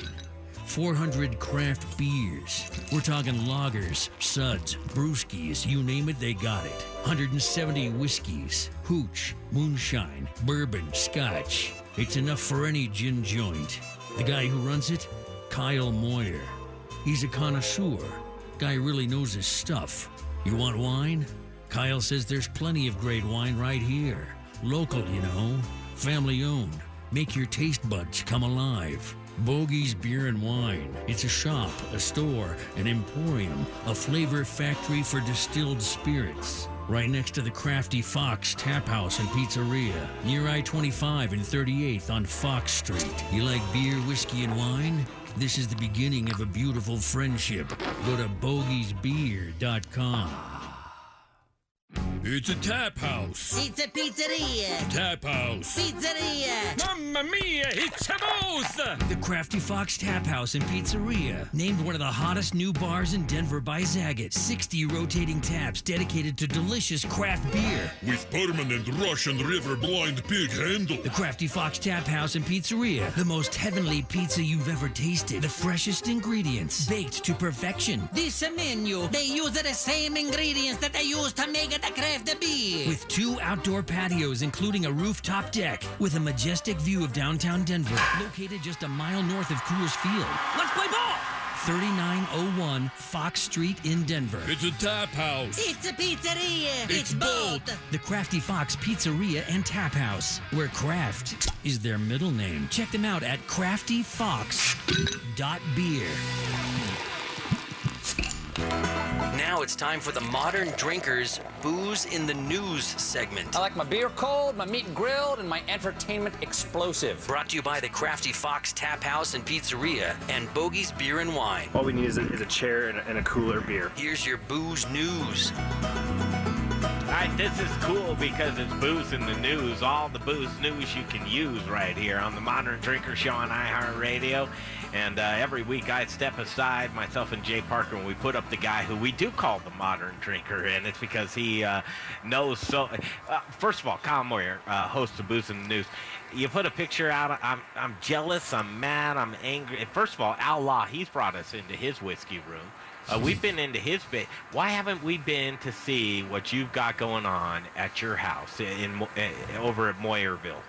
400 craft beers. We're talking lagers, suds, brewskis, you name it, they got it. 170 whiskeys, hooch, moonshine, bourbon, scotch. It's enough for any gin joint. The guy who runs it? Kyle Moyer. He's a connoisseur. Guy really knows his stuff. You want wine? Kyle says there's plenty of great wine right here. Local, you know. Family owned. Make your taste buds come alive. Bogey's Beer and Wine. It's a shop, a store, an emporium, a flavor factory for distilled spirits. Right next to the Crafty Fox Tap House and Pizzeria, near I 25 and 38th on Fox Street. You like beer, whiskey, and wine? This is the beginning of a beautiful friendship. Go to bogiesbeer.com. It's a tap house. It's a pizzeria. Tap house. Pizzeria. Mamma mia, it's a both! The Crafty Fox Tap House and Pizzeria. Named one of the hottest new bars in Denver by Zagat. 60 rotating taps dedicated to delicious craft beer. With permanent Russian River blind pig handle. The Crafty Fox Tap House and Pizzeria. The most heavenly pizza you've ever tasted. The freshest ingredients, baked to perfection. This menu, they use the same ingredients that they use to make the craft beer. With two outdoor patios, including a rooftop deck, with a majestic view of downtown Denver, located just a mile north of Coors Field. Let's play ball. 3901 Fox Street in Denver. It's a tap house. It's a pizzeria. It's both. The Crafty Fox Pizzeria and Tap House, where craft is their middle name. Check them out at craftyfox.beer. Now it's time for the Modern Drinkers Booze in the News segment. I like my beer cold, my meat grilled, and my entertainment explosive. Brought to you by the Crafty Fox Tap House and Pizzeria and Bogey's Beer and Wine. All we need is a, is a chair and a, and a cooler beer. Here's your booze news. All right, this is cool because it's booze in the news. All the booze news you can use right here on the Modern Drinker Show on iHeartRadio. And uh, every week I step aside, myself and Jay Parker, and we put up the guy who we do call the Modern Drinker. And it's because he uh, knows so. Uh, first of all, Kyle Moyer, uh, host of Booze in the News. you put a picture out. I'm I'm jealous. I'm mad. I'm angry. First of all, Al Law, he's brought us into his whiskey room. Uh, we've been into his bit. Why haven't we been to see what you've got going on at your house in, in eh, over at Moyerville?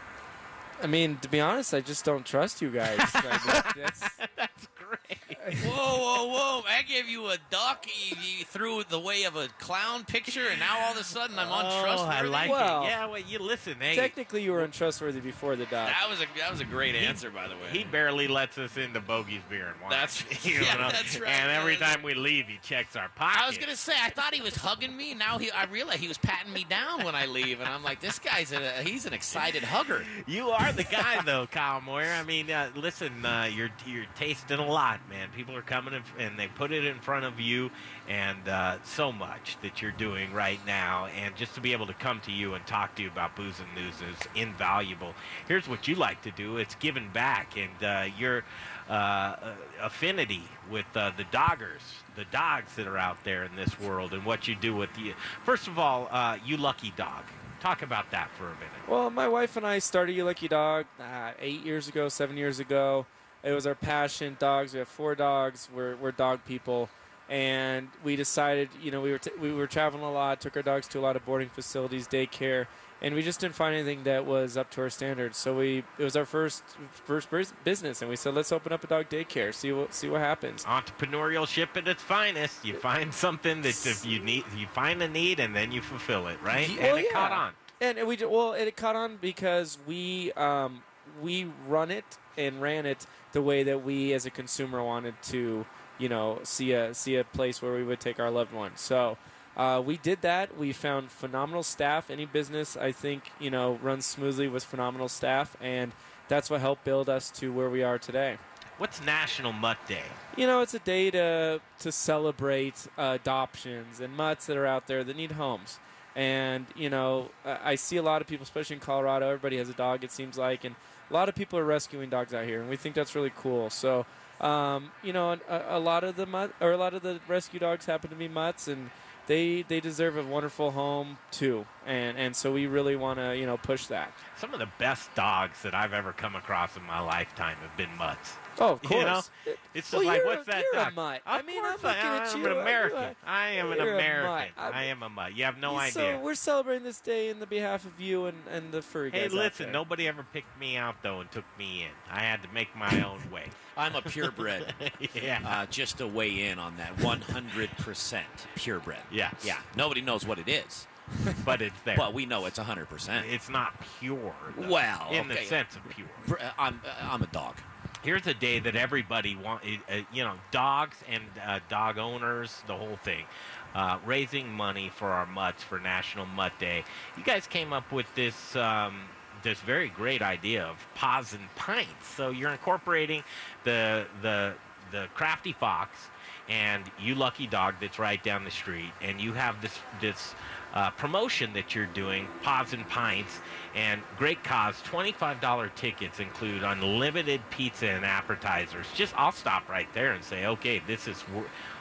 I mean, to be honest, I just don't trust you guys. (laughs) Like, (laughs) that's, great. Whoa, whoa, whoa! I gave you a duck. You, you threw the way of a clown picture, and now all of a sudden I'm Oh, untrustworthy. I like Well, it. Yeah, well, you listen. Hey, technically, you were untrustworthy before the dog. That was a that was a great He- answer, by the way. He barely lets us into Bogey's beer and wine. That's- (laughs) you yeah, know? that's right. And every time we leave, he checks our pockets. I was gonna say I thought he was hugging me. Now he, I realize he was patting me down when I leave, and I'm like, this guy's a he's an excited hugger. You are the guy, though, Kyle Moyer. I mean, uh, listen, uh, you're you're tasting a lot, man. People are coming in, and they put it in front of you, and uh, so much that you're doing right now, and just to be able to come to you and talk to you about booze and news is invaluable. Here's what you like to do: it's giving back, and uh, your uh, uh, affinity with the doggers, the dogs that are out there in this world, and what you do with the. First of all, you lucky dog. Talk about that for a minute. Well, my wife and I started Lucky Dog uh, eight years ago, seven years ago. It was our passion. Dogs. We have four dogs. We're, we're dog people, and we decided, you know, we were t- we were traveling a lot. Took our dogs to a lot of boarding facilities, daycare, and we just didn't find anything that was up to our standards. So we it was our first first business, and we said, let's open up a dog daycare. See what see what happens. entrepreneurship at its finest. You find something that if you need, you find a need and then you fulfill it, right? Ye- and well, it caught on. And we well, it caught on because we um, we run it and ran it the way that we as a consumer wanted to, you know, see a see a place where we would take our loved ones. So. Uh, we did that. We found phenomenal staff. Any business, I think, you know, runs smoothly with phenomenal staff, and that's what helped build us to where we are today. What's National Mutt Day? You know, it's a day to to celebrate uh, adoptions and mutts that are out there that need homes. And you know, I see a lot of people, especially in Colorado. Everybody has a dog. It seems like, and a lot of people are rescuing dogs out here, and we think that's really cool. So, um, you know, a, a lot of the mutt or a lot of the rescue dogs happen to be mutts, and they they deserve a wonderful home too. And and so we really want to you know push that. Some of the best dogs that I've ever come across in my lifetime have been mutts. Oh, of course. (laughs) You know, it's just Well, like, what's a- that you're a dog? mutt. I mean, I'm looking I, at am you. an Are you American. a- I am an American. I'm- a mutt. You have no idea. so we're celebrating this day in the behalf of you and, and the furry Hey, guys. out listen, there. nobody ever picked me out though and took me in. I had to make my own way. (laughs) I'm a purebred. (laughs) yeah. Uh, just to weigh in on that, 100% purebred. Yeah. Yeah. Nobody knows what it is. (laughs) but it's there. But we know it's 100%. It's not pure. though, Well, in the sense of pure. Uh, I'm, uh, I'm a dog. Here's a day that everybody want, uh, you know, dogs and uh, dog owners, the whole thing, uh, raising money for our mutts for National Mutt Day. You guys came up with this. Um, this very great idea of paws and pints. So you're incorporating the the the crafty fox and you lucky dog that's right down the street, and you have this this uh, promotion that you're doing, paws and pints, and great cause. Twenty-five dollar tickets include unlimited pizza and appetizers. Just I'll stop right there and say, okay, this is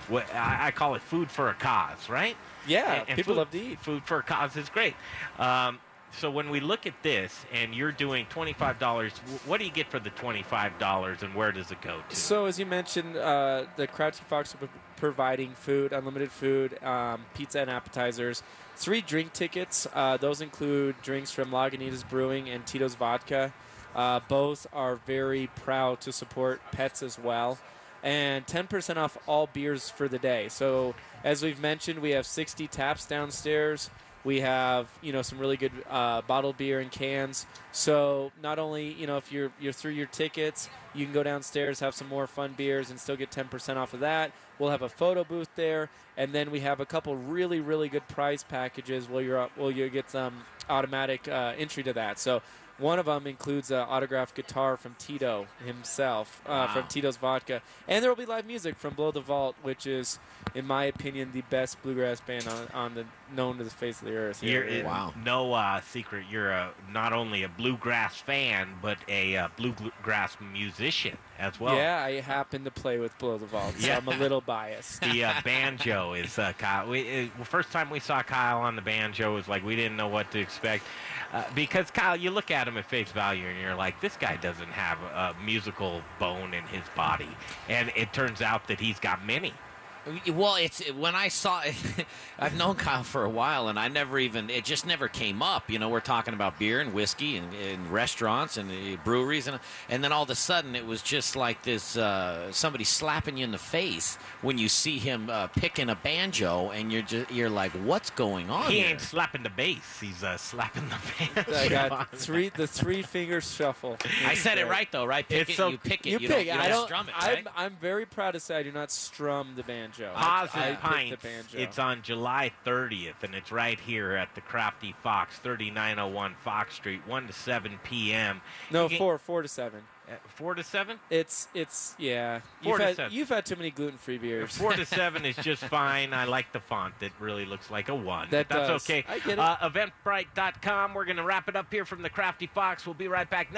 what I, I call it food for a cause, right? Yeah, people food, love to eat. Food for a cause is great. Um, so when we look at this, and you're doing twenty-five dollars, what do you get for the twenty-five dollars, and where does it go to? So as you mentioned, uh, the Crafty Fox are pro- providing food, unlimited food, um, pizza and appetizers. Three drink tickets. Uh, those include drinks from Lagunitas Brewing and Tito's Vodka. Uh, both are very proud to support pets as well. And 10% off all beers for the day. So as we've mentioned, we have 60 taps downstairs. We have you know some really good uh, bottled beer and cans. So not only you know if you're you're through your tickets, you can go downstairs have some more fun beers and still get 10% off of that. We'll have a photo booth there, and then we have a couple really really good prize packages. Where you're well you get some automatic uh, entry to that. So. One of them includes an autographed guitar from Tito himself, uh, from Tito's Vodka, and there will be live music from Blow the Vault, which is, in my opinion, the best bluegrass band on, on the known to the face of the earth. You're here. in no uh, secret. You're a, not only a bluegrass fan, but a uh, bluegrass musician as well. yeah, I happen to play with Blow the Vault, so Yeah. I'm a little biased. The uh, (laughs) banjo is uh, Kyle. We, uh, first time we saw Kyle on the banjo was like we didn't know what to expect. Uh, because Kyle, you look at him at face value and you're like, this guy doesn't have a musical bone in his body, and it turns out that he's got many. Well, it's when I saw. it, (laughs) I've known Kyle for a while, and I never even. It just never came up. You know, we're talking about beer and whiskey and, and restaurants and uh, breweries, and and then all of a sudden it was just like this. Uh, somebody slapping you in the face when you see him uh, picking a banjo, and you're just you're like, what's going on? He here? ain't slapping the bass; he's uh, slapping the banjo. (laughs) I got (laughs) three the three finger shuffle. I said it right though, right? Pick It's it, so- you pick it. You, You, pick. don't, you I don't don't. strum it, right? I'm, I'm very proud to say I do not strum the banjo. I, Paws I and Pints. the banjo. It's on July 30th, and it's right here at the Crafty Fox, 3901 Fox Street, 1 to 7 p.m. no can- four four to seven. uh, 4 to 7? It's it's yeah. Four You've to had seven. you've had too many gluten free beers. 4 to 7 is (laughs) just fine. I like the font. It really looks like a 1. That that's does. okay. I get it. Uh, Eventbrite.com. We're going to wrap it up here from the Crafty Fox. We'll be right back next.